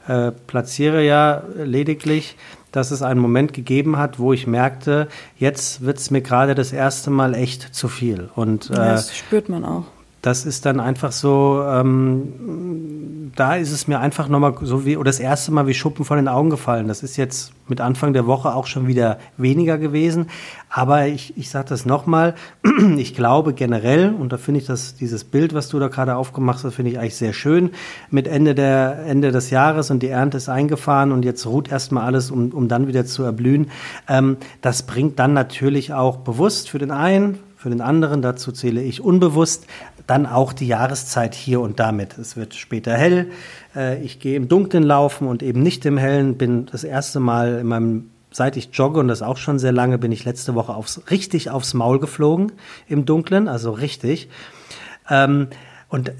A: äh, platziere ja lediglich, dass es einen Moment gegeben hat, wo ich merkte, jetzt wird es mir gerade das erste Mal echt zu viel. Und,
B: äh, das spürt man auch
A: das ist dann einfach so, ähm, da ist es mir einfach nochmal so wie, oder das erste Mal wie Schuppen von den Augen gefallen. Das ist jetzt mit Anfang der Woche auch schon wieder weniger gewesen. Aber ich, ich sage das nochmal, ich glaube generell, und da finde ich das, dieses Bild, was du da gerade aufgemacht hast, finde ich eigentlich sehr schön. Mit Ende, der, Ende des Jahres und die Ernte ist eingefahren und jetzt ruht erstmal alles, um, um dann wieder zu erblühen. Ähm, das bringt dann natürlich auch bewusst für den einen, für den anderen, dazu zähle ich unbewusst, dann auch die Jahreszeit hier und damit. Es wird später hell. Äh, ich gehe im Dunkeln laufen und eben nicht im Hellen. Bin das erste Mal in meinem seit ich jogge und das auch schon sehr lange, bin ich letzte Woche aufs, richtig aufs Maul geflogen im Dunkeln, also richtig. Ähm, und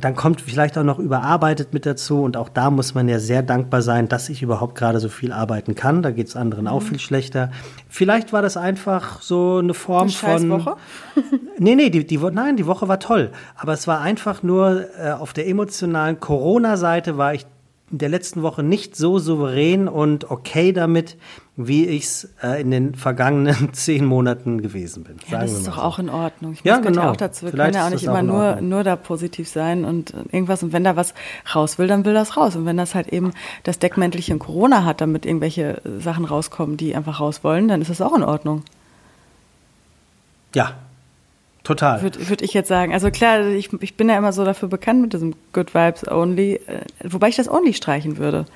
A: dann kommt vielleicht auch noch überarbeitet mit dazu. Und auch da muss man ja sehr dankbar sein, dass ich überhaupt gerade so viel arbeiten kann. Da geht es anderen mhm. auch viel schlechter. Vielleicht war das einfach so eine Form eine von.
B: Woche?
A: nee, nee, die, die, nein, die Woche war toll. Aber es war einfach nur äh, auf der emotionalen Corona-Seite war ich der letzten Woche nicht so souverän und okay damit, wie ich es äh, in den vergangenen zehn Monaten gewesen bin.
B: Ja, das ist doch so. auch in Ordnung.
A: Ich ja, genau.
B: Ja auch dazu. Wir Vielleicht können ja auch nicht immer auch nur, nur da positiv sein und irgendwas. Und wenn da was raus will, dann will das raus. Und wenn das halt eben das Deckmäntelchen Corona hat, damit irgendwelche Sachen rauskommen, die einfach raus wollen, dann ist das auch in Ordnung.
A: Ja, Total.
B: Würde würd ich jetzt sagen. Also klar, ich, ich bin ja immer so dafür bekannt mit diesem Good Vibes Only, äh, wobei ich das Only streichen würde.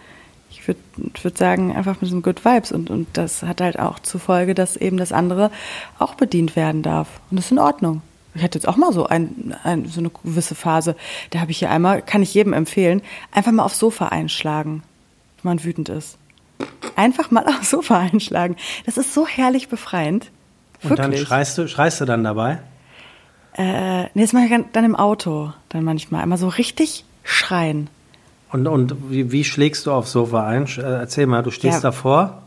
B: Ich würde würd sagen, einfach mit diesem Good Vibes und, und das hat halt auch zur Folge, dass eben das andere auch bedient werden darf. Und das ist in Ordnung. Ich hatte jetzt auch mal so, ein, ein, so eine gewisse Phase, da habe ich hier einmal, kann ich jedem empfehlen, einfach mal aufs Sofa einschlagen, wenn man wütend ist. Einfach mal aufs Sofa einschlagen. Das ist so herrlich befreiend.
A: Und dann schreist du, schreist du dann dabei?
B: Äh, nee, das mache ich dann im Auto dann manchmal. Einmal so richtig schreien.
A: Und, und wie, wie schlägst du aufs Sofa ein? Äh, erzähl mal, du stehst ja. davor.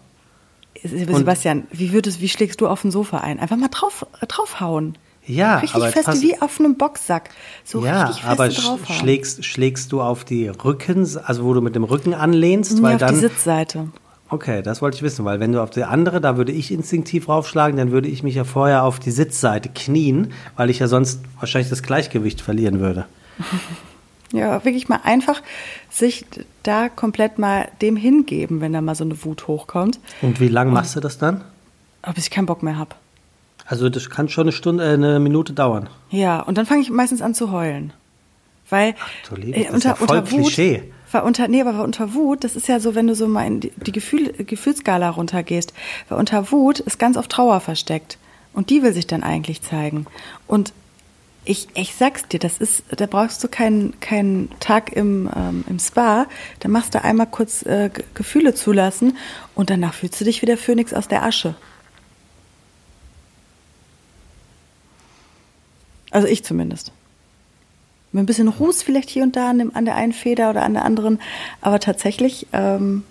B: Sebastian, wie würdest, wie schlägst du auf ein Sofa ein? Einfach mal drauf, draufhauen.
A: Ja,
B: richtig aber fest wie auf einem Boxsack. So
A: ja, richtig fest aber draufhauen. schlägst, schlägst du auf die Rücken, also wo du mit dem Rücken anlehnst,
B: nee,
A: weil
B: auf
A: dann
B: die Sitzseite.
A: Okay, das wollte ich wissen, weil wenn du auf die andere, da würde ich instinktiv raufschlagen, dann würde ich mich ja vorher auf die Sitzseite knien, weil ich ja sonst wahrscheinlich das Gleichgewicht verlieren würde.
B: Ja, wirklich mal einfach sich da komplett mal dem hingeben, wenn da mal so eine Wut hochkommt.
A: Und wie lange machst du das dann?
B: Bis ich keinen Bock mehr habe.
A: Also das kann schon eine Stunde, äh, eine Minute dauern.
B: Ja, und dann fange ich meistens an zu heulen. Weil
A: Ach, du Liebe, äh, unter, ja voll unter Wut,
B: War unter, nee, aber unter Wut, das ist ja so, wenn du so mal in die, die Gefühl, Gefühlsskala runtergehst, weil unter Wut ist ganz oft Trauer versteckt. Und die will sich dann eigentlich zeigen. Und ich, ich sag's dir, das ist, da brauchst du keinen, keinen Tag im, ähm, im Spa. Da machst du einmal kurz äh, Gefühle zulassen und danach fühlst du dich wie der Phönix aus der Asche. Also ich zumindest. Mit ein bisschen Ruß vielleicht hier und da an, dem, an der einen Feder oder an der anderen. Aber tatsächlich, ähm,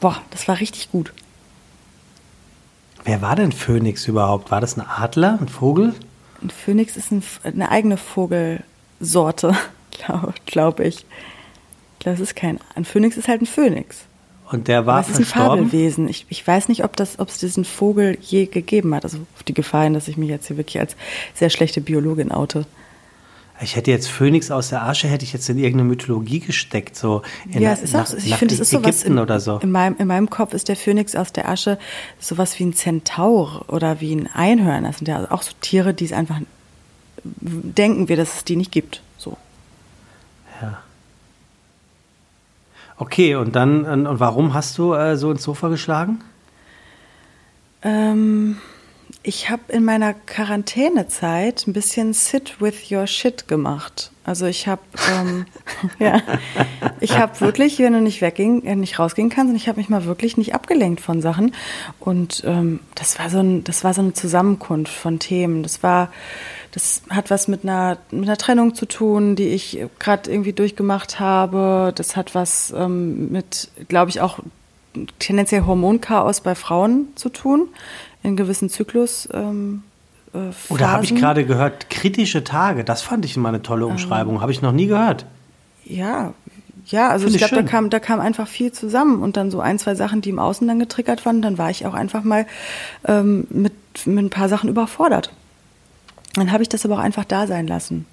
B: boah, das war richtig gut.
A: Wer war denn Phönix überhaupt? War das ein Adler, ein Vogel?
B: Ein Phönix ist ein, eine eigene Vogelsorte, glaube glaub ich. Ich glaube, es ist kein. Ein Phönix ist halt ein Phönix.
A: Und der war Aber
B: es ist ein Fabelwesen. Ich, ich weiß nicht, ob, das, ob es diesen Vogel je gegeben hat. Also auf die Gefahr hin, dass ich mich jetzt hier wirklich als sehr schlechte Biologin oute.
A: Ich hätte jetzt Phönix aus der Asche, hätte ich jetzt in irgendeine Mythologie gesteckt, so in
B: ja, es ist nach, auch, ich finde, es ist sowas in,
A: oder so.
B: In meinem, in meinem Kopf ist der Phönix aus der Asche sowas wie ein Zentaur oder wie ein Einhörner. Das sind ja auch so Tiere, die es einfach denken wir, dass es die nicht gibt. So.
A: Ja. Okay, und dann, und warum hast du äh, so ins Sofa geschlagen?
B: Ähm, ich habe in meiner Quarantänezeit ein bisschen Sit with your shit gemacht. Also ich habe, ähm, ja, ich habe wirklich, wenn du nicht wegging, äh, nicht rausgehen kannst, und ich habe mich mal wirklich nicht abgelenkt von Sachen. Und ähm, das war so ein, das war so eine Zusammenkunft von Themen. Das war, das hat was mit einer, mit einer Trennung zu tun, die ich gerade irgendwie durchgemacht habe. Das hat was ähm, mit, glaube ich, auch tendenziell Hormonchaos bei Frauen zu tun in gewissen Zyklus. Ähm,
A: äh, Oder habe ich gerade gehört, kritische Tage, das fand ich mal eine tolle ähm. Umschreibung, ähm, habe ich noch nie gehört.
B: Ja, ja, also Find ich glaube, da kam, da kam einfach viel zusammen und dann so ein, zwei Sachen, die im Außen dann getriggert waren, dann war ich auch einfach mal ähm, mit, mit ein paar Sachen überfordert. Dann habe ich das aber auch einfach da sein lassen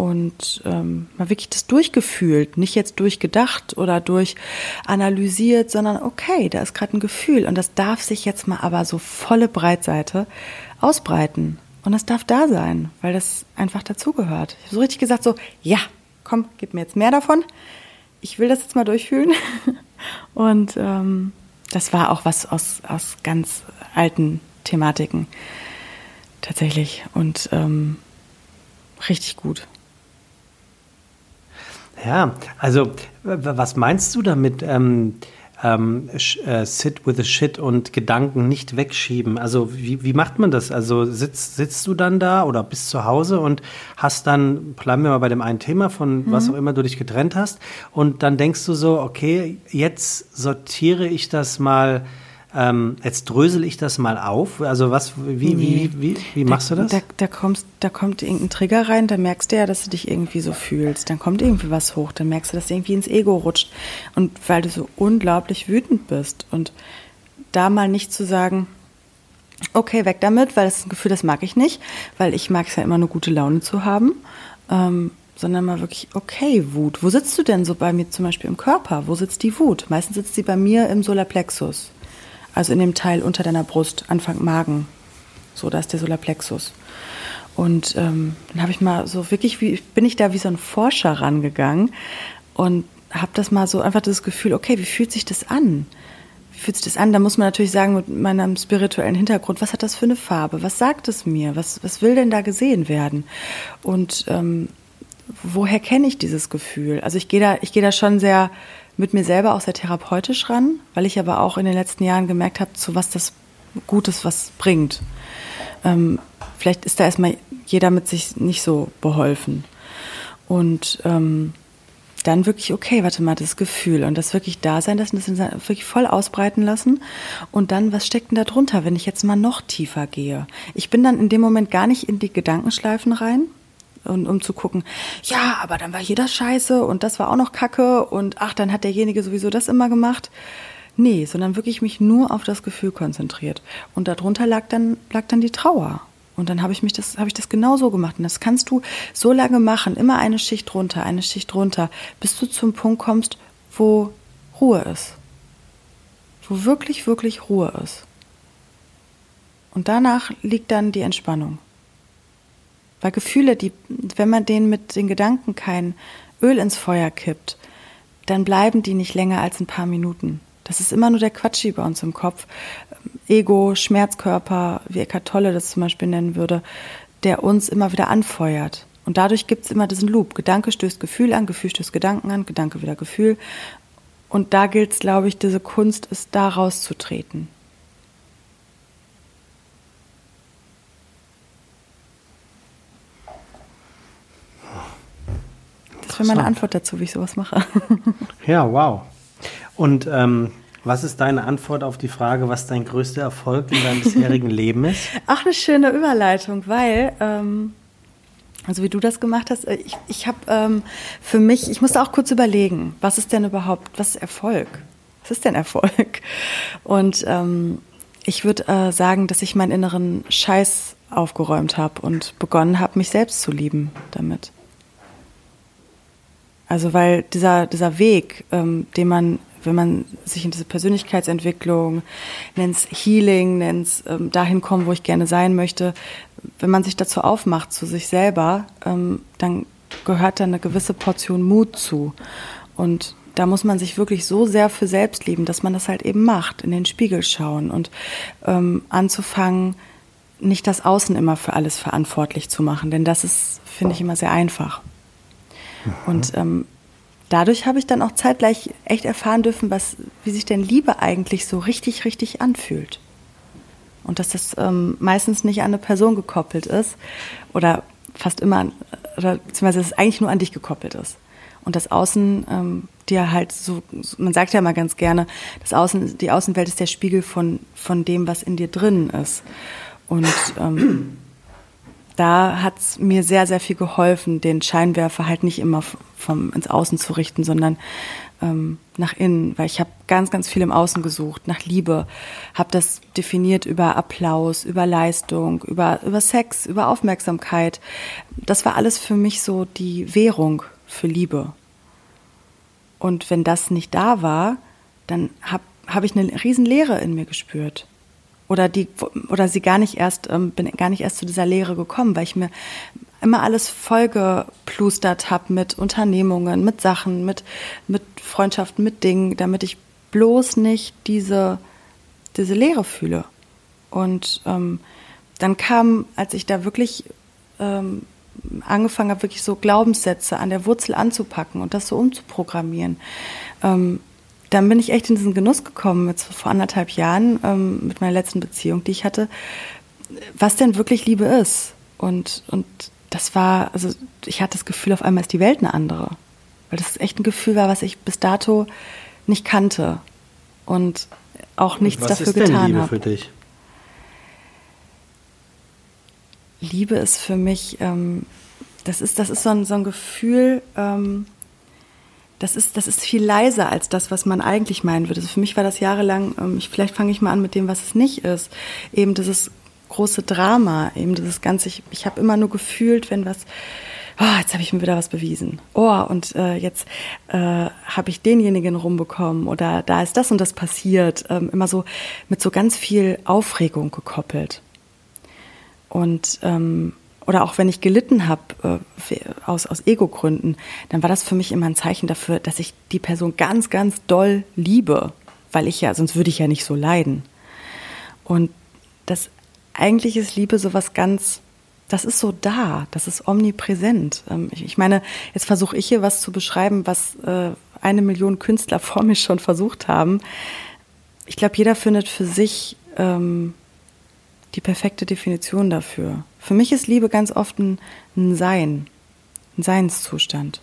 B: und ähm, mal wirklich das durchgefühlt, nicht jetzt durchgedacht oder durchanalysiert, sondern okay, da ist gerade ein Gefühl und das darf sich jetzt mal aber so volle Breitseite ausbreiten und das darf da sein, weil das einfach dazugehört. Ich habe so richtig gesagt so, ja, komm, gib mir jetzt mehr davon. Ich will das jetzt mal durchfühlen und ähm, das war auch was aus, aus ganz alten Thematiken tatsächlich und ähm, richtig gut.
A: Ja, also was meinst du damit? Ähm, ähm, äh, sit with the shit und Gedanken nicht wegschieben. Also wie, wie macht man das? Also sitzt, sitzt du dann da oder bist zu Hause und hast dann, bleiben wir mal bei dem einen Thema, von mhm. was auch immer du dich getrennt hast, und dann denkst du so, okay, jetzt sortiere ich das mal ähm, jetzt drösel ich das mal auf. Also was, wie, nee. wie, wie, wie machst
B: da,
A: du das?
B: Da, da, kommst, da kommt irgendein Trigger rein, da merkst du ja, dass du dich irgendwie so fühlst. Dann kommt irgendwie was hoch, dann merkst du, dass du irgendwie ins Ego rutscht. Und weil du so unglaublich wütend bist und da mal nicht zu sagen, okay, weg damit, weil das ist ein Gefühl, das mag ich nicht, weil ich mag es ja immer nur gute Laune zu haben. Ähm, sondern mal wirklich, okay, Wut. Wo sitzt du denn so bei mir zum Beispiel im Körper? Wo sitzt die Wut? Meistens sitzt sie bei mir im Solarplexus also in dem Teil unter deiner Brust, Anfang Magen. So, da ist der Solarplexus. Und ähm, dann habe ich mal so wirklich, wie, bin ich da wie so ein Forscher rangegangen und habe das mal so einfach das Gefühl, okay, wie fühlt sich das an? Wie fühlt sich das an? Da muss man natürlich sagen, mit meinem spirituellen Hintergrund, was hat das für eine Farbe? Was sagt es mir? Was, was will denn da gesehen werden? Und ähm, woher kenne ich dieses Gefühl? Also ich gehe da, ich gehe da schon sehr mit mir selber auch sehr therapeutisch ran, weil ich aber auch in den letzten Jahren gemerkt habe, zu was das Gutes was bringt. Ähm, vielleicht ist da erstmal jeder mit sich nicht so beholfen. Und ähm, dann wirklich, okay, warte mal, das Gefühl und das wirklich da sein lassen, das wirklich voll ausbreiten lassen. Und dann, was steckt denn da drunter, wenn ich jetzt mal noch tiefer gehe? Ich bin dann in dem Moment gar nicht in die Gedankenschleifen rein, und um zu gucken, ja, aber dann war hier das Scheiße und das war auch noch Kacke und ach, dann hat derjenige sowieso das immer gemacht. Nee, sondern wirklich mich nur auf das Gefühl konzentriert. Und darunter lag dann, lag dann die Trauer. Und dann habe ich mich das, habe ich das genau so gemacht. Und das kannst du so lange machen, immer eine Schicht runter, eine Schicht runter, bis du zum Punkt kommst, wo Ruhe ist. Wo wirklich, wirklich Ruhe ist. Und danach liegt dann die Entspannung. Weil Gefühle, die, wenn man denen mit den Gedanken kein Öl ins Feuer kippt, dann bleiben die nicht länger als ein paar Minuten. Das ist immer nur der Quatschi bei uns im Kopf. Ego, Schmerzkörper, wie Eckhart Tolle das zum Beispiel nennen würde, der uns immer wieder anfeuert. Und dadurch gibt es immer diesen Loop. Gedanke stößt Gefühl an, Gefühl stößt Gedanken an, Gedanke wieder Gefühl. Und da gilt es, glaube ich, diese Kunst ist, da rauszutreten. Das wäre meine Antwort dazu, wie ich sowas mache.
A: Ja, wow. Und ähm, was ist deine Antwort auf die Frage, was dein größter Erfolg in deinem bisherigen Leben ist?
B: Ach, eine schöne Überleitung, weil, ähm, also wie du das gemacht hast, äh, ich, ich habe ähm, für mich, ich musste auch kurz überlegen, was ist denn überhaupt, was ist Erfolg? Was ist denn Erfolg? Und ähm, ich würde äh, sagen, dass ich meinen inneren Scheiß aufgeräumt habe und begonnen habe, mich selbst zu lieben damit. Also weil dieser, dieser Weg, ähm, den man, wenn man sich in diese Persönlichkeitsentwicklung, nennt's Healing, nennt's ähm, dahin kommen, wo ich gerne sein möchte, wenn man sich dazu aufmacht, zu sich selber, ähm, dann gehört da eine gewisse Portion Mut zu. Und da muss man sich wirklich so sehr für selbst lieben, dass man das halt eben macht, in den Spiegel schauen und ähm, anzufangen, nicht das Außen immer für alles verantwortlich zu machen, denn das ist, finde ich, immer sehr einfach. Und ähm, dadurch habe ich dann auch zeitgleich echt erfahren dürfen, was, wie sich denn Liebe eigentlich so richtig, richtig anfühlt. Und dass das ähm, meistens nicht an eine Person gekoppelt ist oder fast immer, oder beziehungsweise dass es eigentlich nur an dich gekoppelt ist. Und das Außen ähm, dir halt so, man sagt ja immer ganz gerne, das Außen, die Außenwelt ist der Spiegel von, von dem, was in dir drin ist. Und ähm, da hat es mir sehr, sehr viel geholfen, den Scheinwerfer halt nicht immer vom, ins Außen zu richten, sondern ähm, nach innen, weil ich habe ganz, ganz viel im Außen gesucht, nach Liebe, habe das definiert über Applaus, über Leistung, über, über Sex, über Aufmerksamkeit. Das war alles für mich so die Währung für Liebe. Und wenn das nicht da war, dann habe hab ich eine riesen Leere in mir gespürt oder die oder sie gar nicht erst ähm, bin gar nicht erst zu dieser Lehre gekommen, weil ich mir immer alles vollgeplustert habe mit Unternehmungen, mit Sachen, mit mit Freundschaften, mit Dingen, damit ich bloß nicht diese diese Lehre fühle. Und ähm, dann kam, als ich da wirklich ähm, angefangen habe, wirklich so Glaubenssätze an der Wurzel anzupacken und das so umzuprogrammieren, ähm, dann bin ich echt in diesen Genuss gekommen, jetzt vor anderthalb Jahren ähm, mit meiner letzten Beziehung, die ich hatte, was denn wirklich Liebe ist. Und, und das war, also ich hatte das Gefühl, auf einmal ist die Welt eine andere. Weil das echt ein Gefühl war, was ich bis dato nicht kannte und auch nichts
A: was
B: dafür getan habe. Was ist
A: Liebe hab. für dich?
B: Liebe ist für mich, ähm, das ist, das ist so ein, so ein Gefühl, ähm, das ist, das ist viel leiser als das, was man eigentlich meinen würde. Also für mich war das jahrelang, ähm, ich, vielleicht fange ich mal an mit dem, was es nicht ist. Eben dieses große Drama, eben dieses ganze, ich, ich habe immer nur gefühlt, wenn was, oh, jetzt habe ich mir wieder was bewiesen. Oh, und äh, jetzt äh, habe ich denjenigen rumbekommen oder da ist das und das passiert. Ähm, immer so mit so ganz viel Aufregung gekoppelt. Und ähm, oder auch wenn ich gelitten habe äh, aus, aus Ego-Gründen, dann war das für mich immer ein Zeichen dafür, dass ich die Person ganz, ganz doll liebe, weil ich ja, sonst würde ich ja nicht so leiden. Und das eigentlich ist Liebe sowas ganz, das ist so da, das ist omnipräsent. Ähm, ich, ich, meine, jetzt versuche ich hier was zu beschreiben, was äh, eine Million Künstler vor mir schon versucht haben. Ich glaube, jeder findet für sich ähm, die perfekte Definition dafür. Für mich ist Liebe ganz oft ein, ein Sein, ein Seinszustand.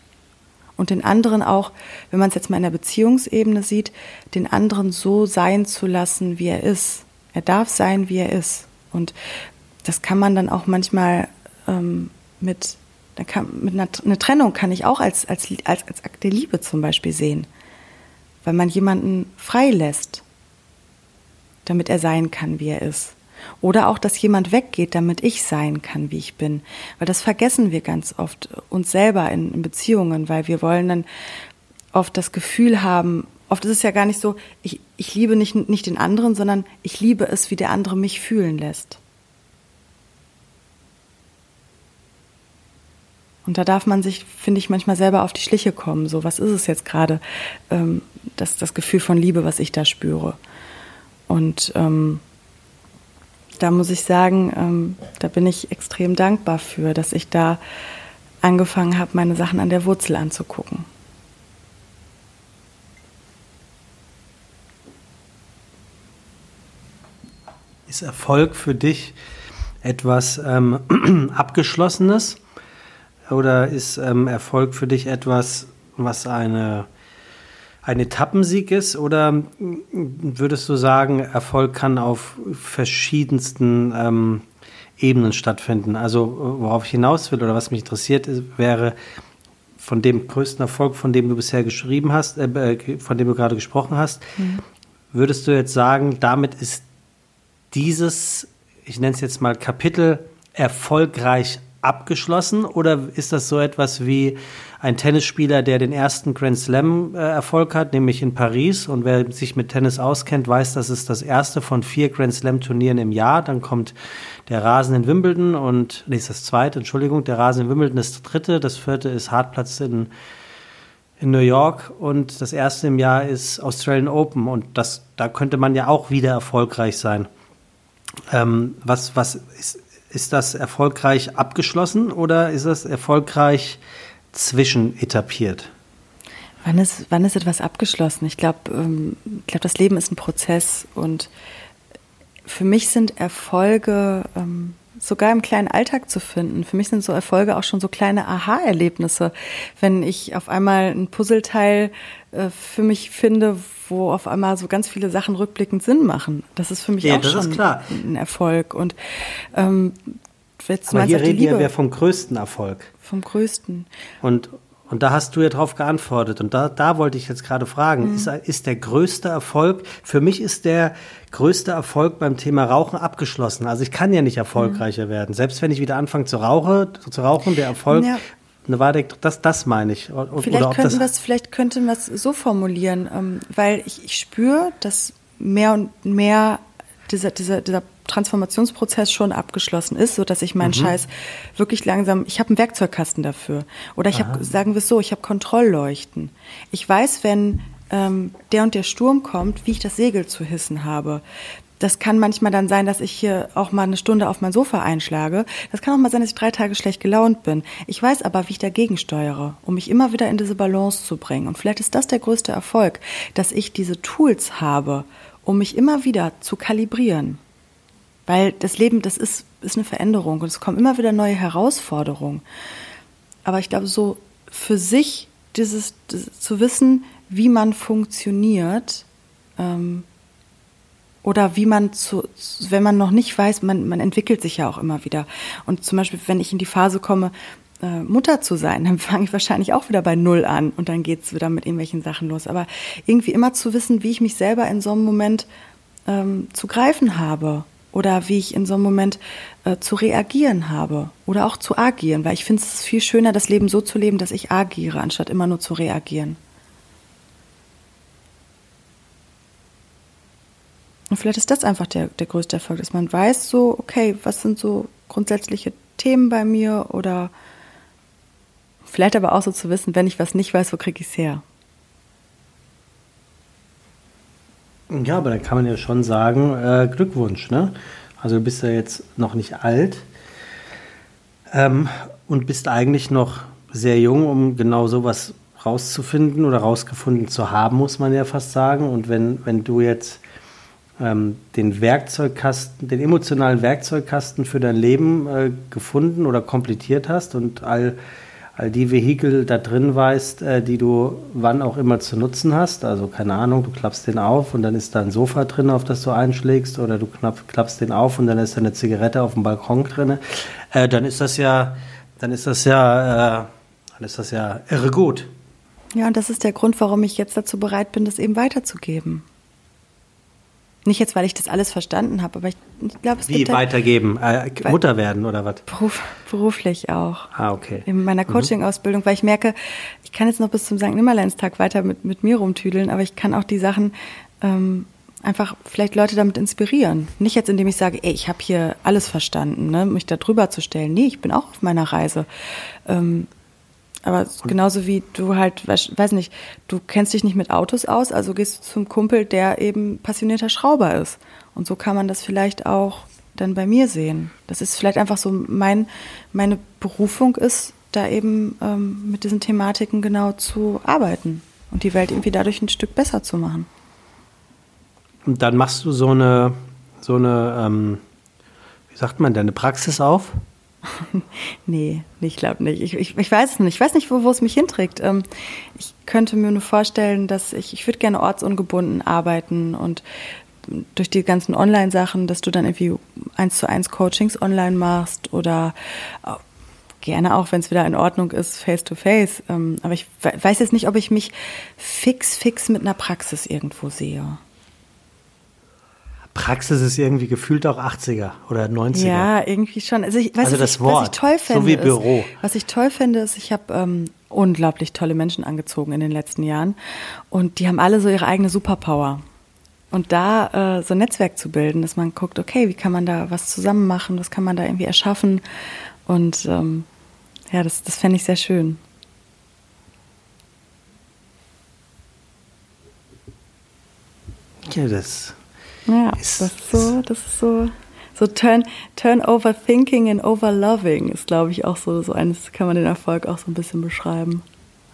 B: Und den anderen auch, wenn man es jetzt mal in der Beziehungsebene sieht, den anderen so sein zu lassen, wie er ist. Er darf sein, wie er ist. Und das kann man dann auch manchmal ähm, mit, kann, mit einer, eine Trennung kann ich auch als, als, als, als Akt der Liebe zum Beispiel sehen. Weil man jemanden freilässt, damit er sein kann, wie er ist. Oder auch, dass jemand weggeht, damit ich sein kann, wie ich bin. Weil das vergessen wir ganz oft uns selber in, in Beziehungen, weil wir wollen dann oft das Gefühl haben, oft ist es ja gar nicht so, ich, ich liebe nicht, nicht den anderen, sondern ich liebe es, wie der andere mich fühlen lässt. Und da darf man sich, finde ich, manchmal selber auf die Schliche kommen. So, was ist es jetzt gerade, ähm, das, das Gefühl von Liebe, was ich da spüre? Und ähm, da muss ich sagen, ähm, da bin ich extrem dankbar für, dass ich da angefangen habe, meine Sachen an der Wurzel anzugucken.
A: Ist Erfolg für dich etwas ähm, Abgeschlossenes oder ist ähm, Erfolg für dich etwas, was eine ein Etappensieg ist oder würdest du sagen, Erfolg kann auf verschiedensten ähm, Ebenen stattfinden? Also worauf ich hinaus will oder was mich interessiert, ist, wäre von dem größten Erfolg, von dem du bisher geschrieben hast, äh, von dem du gerade gesprochen hast, mhm. würdest du jetzt sagen, damit ist dieses, ich nenne es jetzt mal Kapitel, erfolgreich abgeschlossen? Oder ist das so etwas wie ein Tennisspieler, der den ersten Grand Slam äh, Erfolg hat, nämlich in Paris? Und wer sich mit Tennis auskennt, weiß, das ist das erste von vier Grand Slam Turnieren im Jahr, dann kommt der Rasen in Wimbledon und nee, ist das zweite, Entschuldigung, der Rasen in Wimbledon ist das dritte, das vierte ist Hartplatz in in New York und das erste im Jahr ist Australian Open. Und das da könnte man ja auch wieder erfolgreich sein. Ähm, was was ist ist das erfolgreich abgeschlossen oder ist das erfolgreich zwischenetapiert?
B: Wann ist, wann ist etwas abgeschlossen? Ich glaube, ähm, ich glaube, das Leben ist ein Prozess und für mich sind Erfolge ähm, sogar im kleinen Alltag zu finden. Für mich sind so Erfolge auch schon so kleine Aha-Erlebnisse, wenn ich auf einmal ein Puzzleteil äh, für mich finde, wo auf einmal so ganz viele Sachen rückblickend Sinn machen. Das ist für mich ja, auch schon ein Erfolg. Und ähm,
A: jetzt Aber hier reden Liebe. wir vom größten Erfolg.
B: Vom größten.
A: Und und da hast du ja drauf geantwortet. Und da, da wollte ich jetzt gerade fragen, mhm. ist, ist der größte Erfolg, für mich ist der größte Erfolg beim Thema Rauchen abgeschlossen. Also ich kann ja nicht erfolgreicher mhm. werden. Selbst wenn ich wieder anfange zu, rauche, zu rauchen, der Erfolg ja. War das, das meine ich.
B: Oder vielleicht, könnten das, vielleicht könnten wir es so formulieren, ähm, weil ich, ich spüre, dass mehr und mehr dieser, dieser, dieser Transformationsprozess schon abgeschlossen ist, so dass ich meinen mhm. Scheiß wirklich langsam, ich habe einen Werkzeugkasten dafür. Oder ich habe, sagen wir es so, ich habe Kontrollleuchten. Ich weiß, wenn ähm, der und der Sturm kommt, wie ich das Segel zu hissen habe das kann manchmal dann sein, dass ich hier auch mal eine Stunde auf mein Sofa einschlage. Das kann auch mal sein, dass ich drei Tage schlecht gelaunt bin. Ich weiß aber, wie ich dagegen steuere, um mich immer wieder in diese Balance zu bringen. Und vielleicht ist das der größte Erfolg, dass ich diese Tools habe, um mich immer wieder zu kalibrieren. Weil das Leben, das ist, ist eine Veränderung und es kommen immer wieder neue Herausforderungen. Aber ich glaube, so für sich dieses, dieses zu wissen, wie man funktioniert, ähm, oder wie man zu, wenn man noch nicht weiß, man, man entwickelt sich ja auch immer wieder. Und zum Beispiel, wenn ich in die Phase komme, äh, Mutter zu sein, dann fange ich wahrscheinlich auch wieder bei Null an und dann geht's wieder mit irgendwelchen Sachen los. Aber irgendwie immer zu wissen, wie ich mich selber in so einem Moment ähm, zu greifen habe oder wie ich in so einem Moment äh, zu reagieren habe oder auch zu agieren, weil ich finde es viel schöner, das Leben so zu leben, dass ich agiere, anstatt immer nur zu reagieren. Und vielleicht ist das einfach der, der größte Erfolg, dass man weiß, so, okay, was sind so grundsätzliche Themen bei mir oder vielleicht aber auch so zu wissen, wenn ich was nicht weiß, wo kriege ich es her?
A: Ja, aber dann kann man ja schon sagen, äh, Glückwunsch, ne? Also du bist ja jetzt noch nicht alt ähm, und bist eigentlich noch sehr jung, um genau sowas rauszufinden oder rausgefunden zu haben, muss man ja fast sagen. Und wenn, wenn du jetzt ähm, den Werkzeugkasten, den emotionalen Werkzeugkasten für dein Leben äh, gefunden oder komplettiert hast und all, all die Vehikel da drin weißt, äh, die du wann auch immer zu nutzen hast. Also keine Ahnung, du klappst den auf und dann ist da ein Sofa drin, auf das du einschlägst, oder du knapp, klappst den auf und dann ist da eine Zigarette auf dem Balkon drin. Äh, dann ist das ja, dann ist das ja, äh, dann ist das ja irre gut.
B: Ja, und das ist der Grund, warum ich jetzt dazu bereit bin, das eben weiterzugeben. Nicht jetzt, weil ich das alles verstanden habe, aber ich, ich glaube, es
A: Wie
B: gibt
A: weitergeben? Äh, Mutter werden oder was?
B: Beruf, beruflich auch.
A: Ah, okay.
B: In meiner mhm. Coaching-Ausbildung, weil ich merke, ich kann jetzt noch bis zum St. Nimmerleinstag weiter mit, mit mir rumtüdeln, aber ich kann auch die Sachen ähm, einfach vielleicht Leute damit inspirieren. Nicht jetzt, indem ich sage, ey, ich habe hier alles verstanden, ne, mich da drüber zu stellen. Nee, ich bin auch auf meiner Reise. Ähm, aber genauso wie du halt, weiß nicht, du kennst dich nicht mit Autos aus, also gehst du zum Kumpel, der eben passionierter Schrauber ist. Und so kann man das vielleicht auch dann bei mir sehen. Das ist vielleicht einfach so mein, meine Berufung ist, da eben ähm, mit diesen Thematiken genau zu arbeiten und die Welt irgendwie dadurch ein Stück besser zu machen.
A: Und dann machst du so eine, so eine, ähm, wie sagt man, deine Praxis auf?
B: nee, ich glaube nicht. Ich, ich, ich, weiß es nicht. Ich weiß nicht, wo, wo es mich hinträgt. Ähm, ich könnte mir nur vorstellen, dass ich, ich würde gerne ortsungebunden arbeiten und durch die ganzen Online-Sachen, dass du dann irgendwie eins zu eins Coachings online machst oder gerne auch, wenn es wieder in Ordnung ist, face to face. Ähm, aber ich weiß jetzt nicht, ob ich mich fix, fix mit einer Praxis irgendwo sehe.
A: Praxis ist irgendwie gefühlt auch 80er oder 90er.
B: Ja, irgendwie schon. Also, ich,
A: also das
B: ich,
A: Wort,
B: was ich toll fände,
A: so wie Büro.
B: Ist, was ich toll finde, ist, ich habe ähm, unglaublich tolle Menschen angezogen in den letzten Jahren und die haben alle so ihre eigene Superpower. Und da äh, so ein Netzwerk zu bilden, dass man guckt, okay, wie kann man da was zusammen machen, was kann man da irgendwie erschaffen und ähm, ja, das, das fände ich sehr schön.
A: Ja, das
B: ja, ist, das ist so, das ist so. So turn, turn over thinking and over loving ist, glaube ich, auch so, so eines, kann man den Erfolg auch so ein bisschen beschreiben.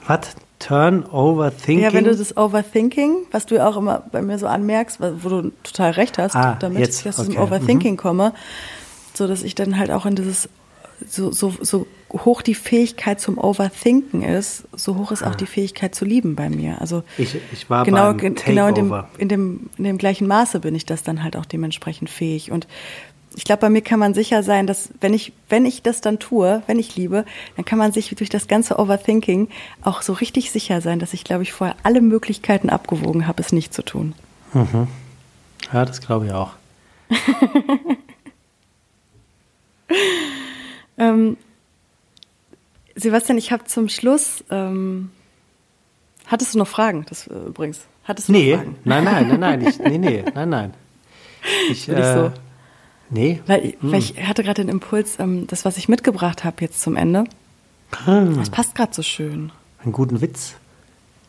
A: Was? Turn over thinking?
B: Ja, wenn du das Overthinking, was du auch immer bei mir so anmerkst, wo du total recht hast, ah, damit jetzt, ich aus okay. diesem Overthinking mhm. komme, so dass ich dann halt auch in dieses so, so, so hoch die Fähigkeit zum Overthinken ist, so hoch ist auch ah. die Fähigkeit zu lieben bei mir. Also
A: ich, ich war
B: genau, genau in dem, in, dem, in dem gleichen Maße bin ich das dann halt auch dementsprechend fähig. Und ich glaube, bei mir kann man sicher sein, dass wenn ich, wenn ich das dann tue, wenn ich liebe, dann kann man sich durch das ganze Overthinking auch so richtig sicher sein, dass ich, glaube ich, vorher alle Möglichkeiten abgewogen habe, es nicht zu tun.
A: Mhm. Ja, das glaube ich auch.
B: ähm, Sebastian, ich habe zum Schluss. Ähm, hattest du noch Fragen? Das äh, übrigens. Hattest du
A: nee,
B: Fragen?
A: nein, nein, nein, nein, ich, nee, nee, nein, nein.
B: Ich, äh, so.
A: Nee.
B: Weil, hm. weil ich hatte gerade den Impuls, ähm, das, was ich mitgebracht habe jetzt zum Ende, hm. das passt gerade so schön.
A: Einen guten Witz?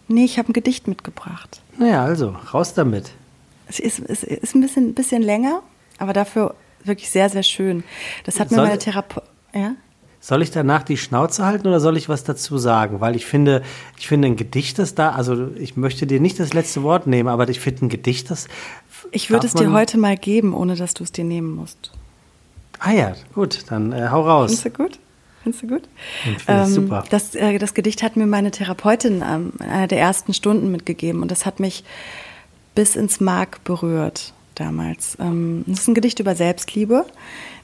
B: Nee, ich habe ein Gedicht mitgebracht.
A: Naja, also, raus damit.
B: Es ist, es ist ein bisschen, bisschen länger, aber dafür wirklich sehr, sehr schön. Das hat mir meine Therapeutin. Ja?
A: Soll ich danach die Schnauze halten oder soll ich was dazu sagen? Weil ich finde, ich finde ein Gedicht, das da, also ich möchte dir nicht das letzte Wort nehmen, aber ich finde ein Gedicht, das.
B: Ich würde es dir heute mal geben, ohne dass du es dir nehmen musst.
A: Ah ja, gut, dann äh, hau raus.
B: Findest du gut? Findest du gut?
A: Ähm, super.
B: Das, äh, das Gedicht hat mir meine Therapeutin ähm, in einer der ersten Stunden mitgegeben und das hat mich bis ins Mark berührt damals. Ähm, das ist ein Gedicht über Selbstliebe.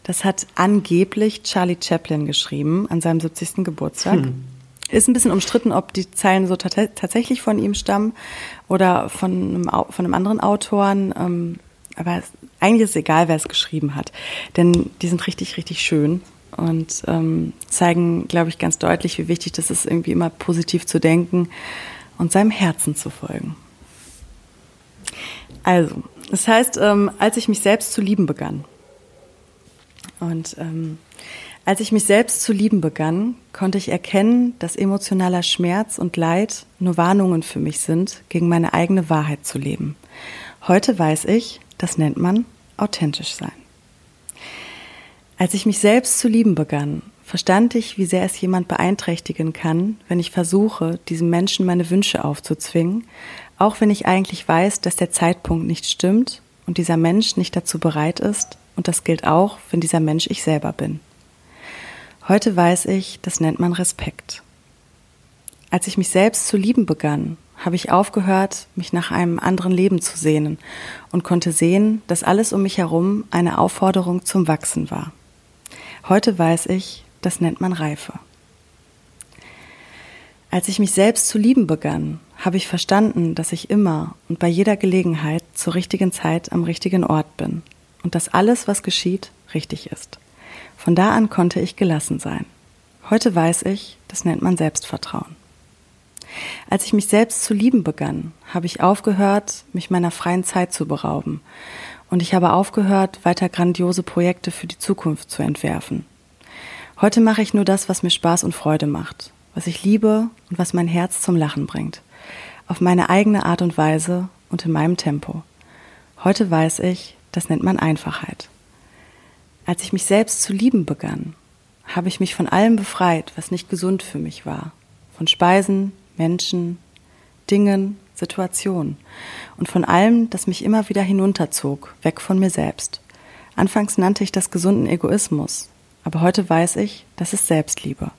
B: Das hat angeblich Charlie Chaplin geschrieben an seinem 70. Geburtstag. Hm. Ist ein bisschen umstritten, ob die Zeilen so tatsächlich von ihm stammen oder von einem, von einem anderen Autoren. Ähm, aber eigentlich ist es egal, wer es geschrieben hat. Denn die sind richtig, richtig schön und ähm, zeigen, glaube ich, ganz deutlich, wie wichtig das ist, irgendwie immer positiv zu denken und seinem Herzen zu folgen. Also, das heißt, ähm, als ich mich selbst zu lieben begann, und ähm, als ich mich selbst zu lieben begann, konnte ich erkennen, dass emotionaler Schmerz und Leid nur Warnungen für mich sind, gegen meine eigene Wahrheit zu leben. Heute weiß ich, das nennt man authentisch sein. Als ich mich selbst zu lieben begann, verstand ich, wie sehr es jemand beeinträchtigen kann, wenn ich versuche, diesem Menschen meine Wünsche aufzuzwingen, auch wenn ich eigentlich weiß, dass der Zeitpunkt nicht stimmt und dieser Mensch nicht dazu bereit ist, und das gilt auch, wenn dieser Mensch ich selber bin. Heute weiß ich, das nennt man Respekt. Als ich mich selbst zu lieben begann, habe ich aufgehört, mich nach einem anderen Leben zu sehnen und konnte sehen, dass alles um mich herum eine Aufforderung zum Wachsen war. Heute weiß ich, das nennt man Reife. Als ich mich selbst zu lieben begann, habe ich verstanden, dass ich immer und bei jeder Gelegenheit zur richtigen Zeit am richtigen Ort bin und dass alles, was geschieht, richtig ist. Von da an konnte ich gelassen sein. Heute weiß ich, das nennt man Selbstvertrauen. Als ich mich selbst zu lieben begann, habe ich aufgehört, mich meiner freien Zeit zu berauben. Und ich habe aufgehört, weiter grandiose Projekte für die Zukunft zu entwerfen. Heute mache ich nur das, was mir Spaß und Freude macht, was ich liebe und was mein Herz zum Lachen bringt. Auf meine eigene Art und Weise und in meinem Tempo. Heute weiß ich, das nennt man Einfachheit. Als ich mich selbst zu lieben begann, habe ich mich von allem befreit, was nicht gesund für mich war. Von Speisen, Menschen, Dingen, Situationen und von allem, das mich immer wieder hinunterzog, weg von mir selbst. Anfangs nannte ich das gesunden Egoismus, aber heute weiß ich, das ist Selbstliebe.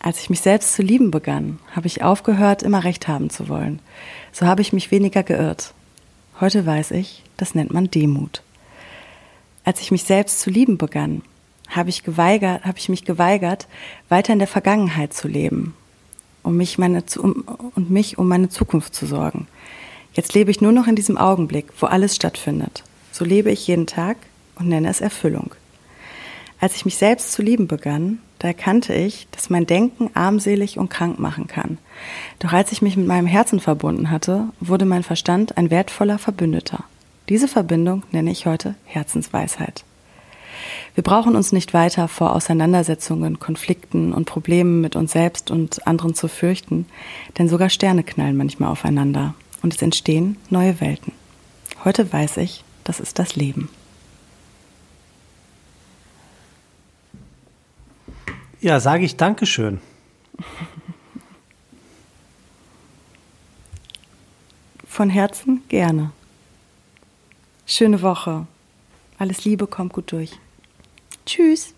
B: Als ich mich selbst zu lieben begann, habe ich aufgehört, immer recht haben zu wollen. So habe ich mich weniger geirrt. Heute weiß ich, das nennt man Demut. Als ich mich selbst zu lieben begann, habe ich geweigert, habe ich mich geweigert, weiter in der Vergangenheit zu leben um mich meine, um, und mich um meine Zukunft zu sorgen. Jetzt lebe ich nur noch in diesem Augenblick, wo alles stattfindet. So lebe ich jeden Tag und nenne es Erfüllung. Als ich mich selbst zu lieben begann, da erkannte ich, dass mein Denken armselig und krank machen kann. Doch als ich mich mit meinem Herzen verbunden hatte, wurde mein Verstand ein wertvoller Verbündeter. Diese Verbindung nenne ich heute Herzensweisheit. Wir brauchen uns nicht weiter vor Auseinandersetzungen, Konflikten und Problemen mit uns selbst und anderen zu fürchten, denn sogar Sterne knallen manchmal aufeinander und es entstehen neue Welten. Heute weiß ich, das ist das Leben.
A: Ja, sage ich Dankeschön.
B: Von Herzen gerne. Schöne Woche. Alles Liebe, kommt gut durch. Tschüss.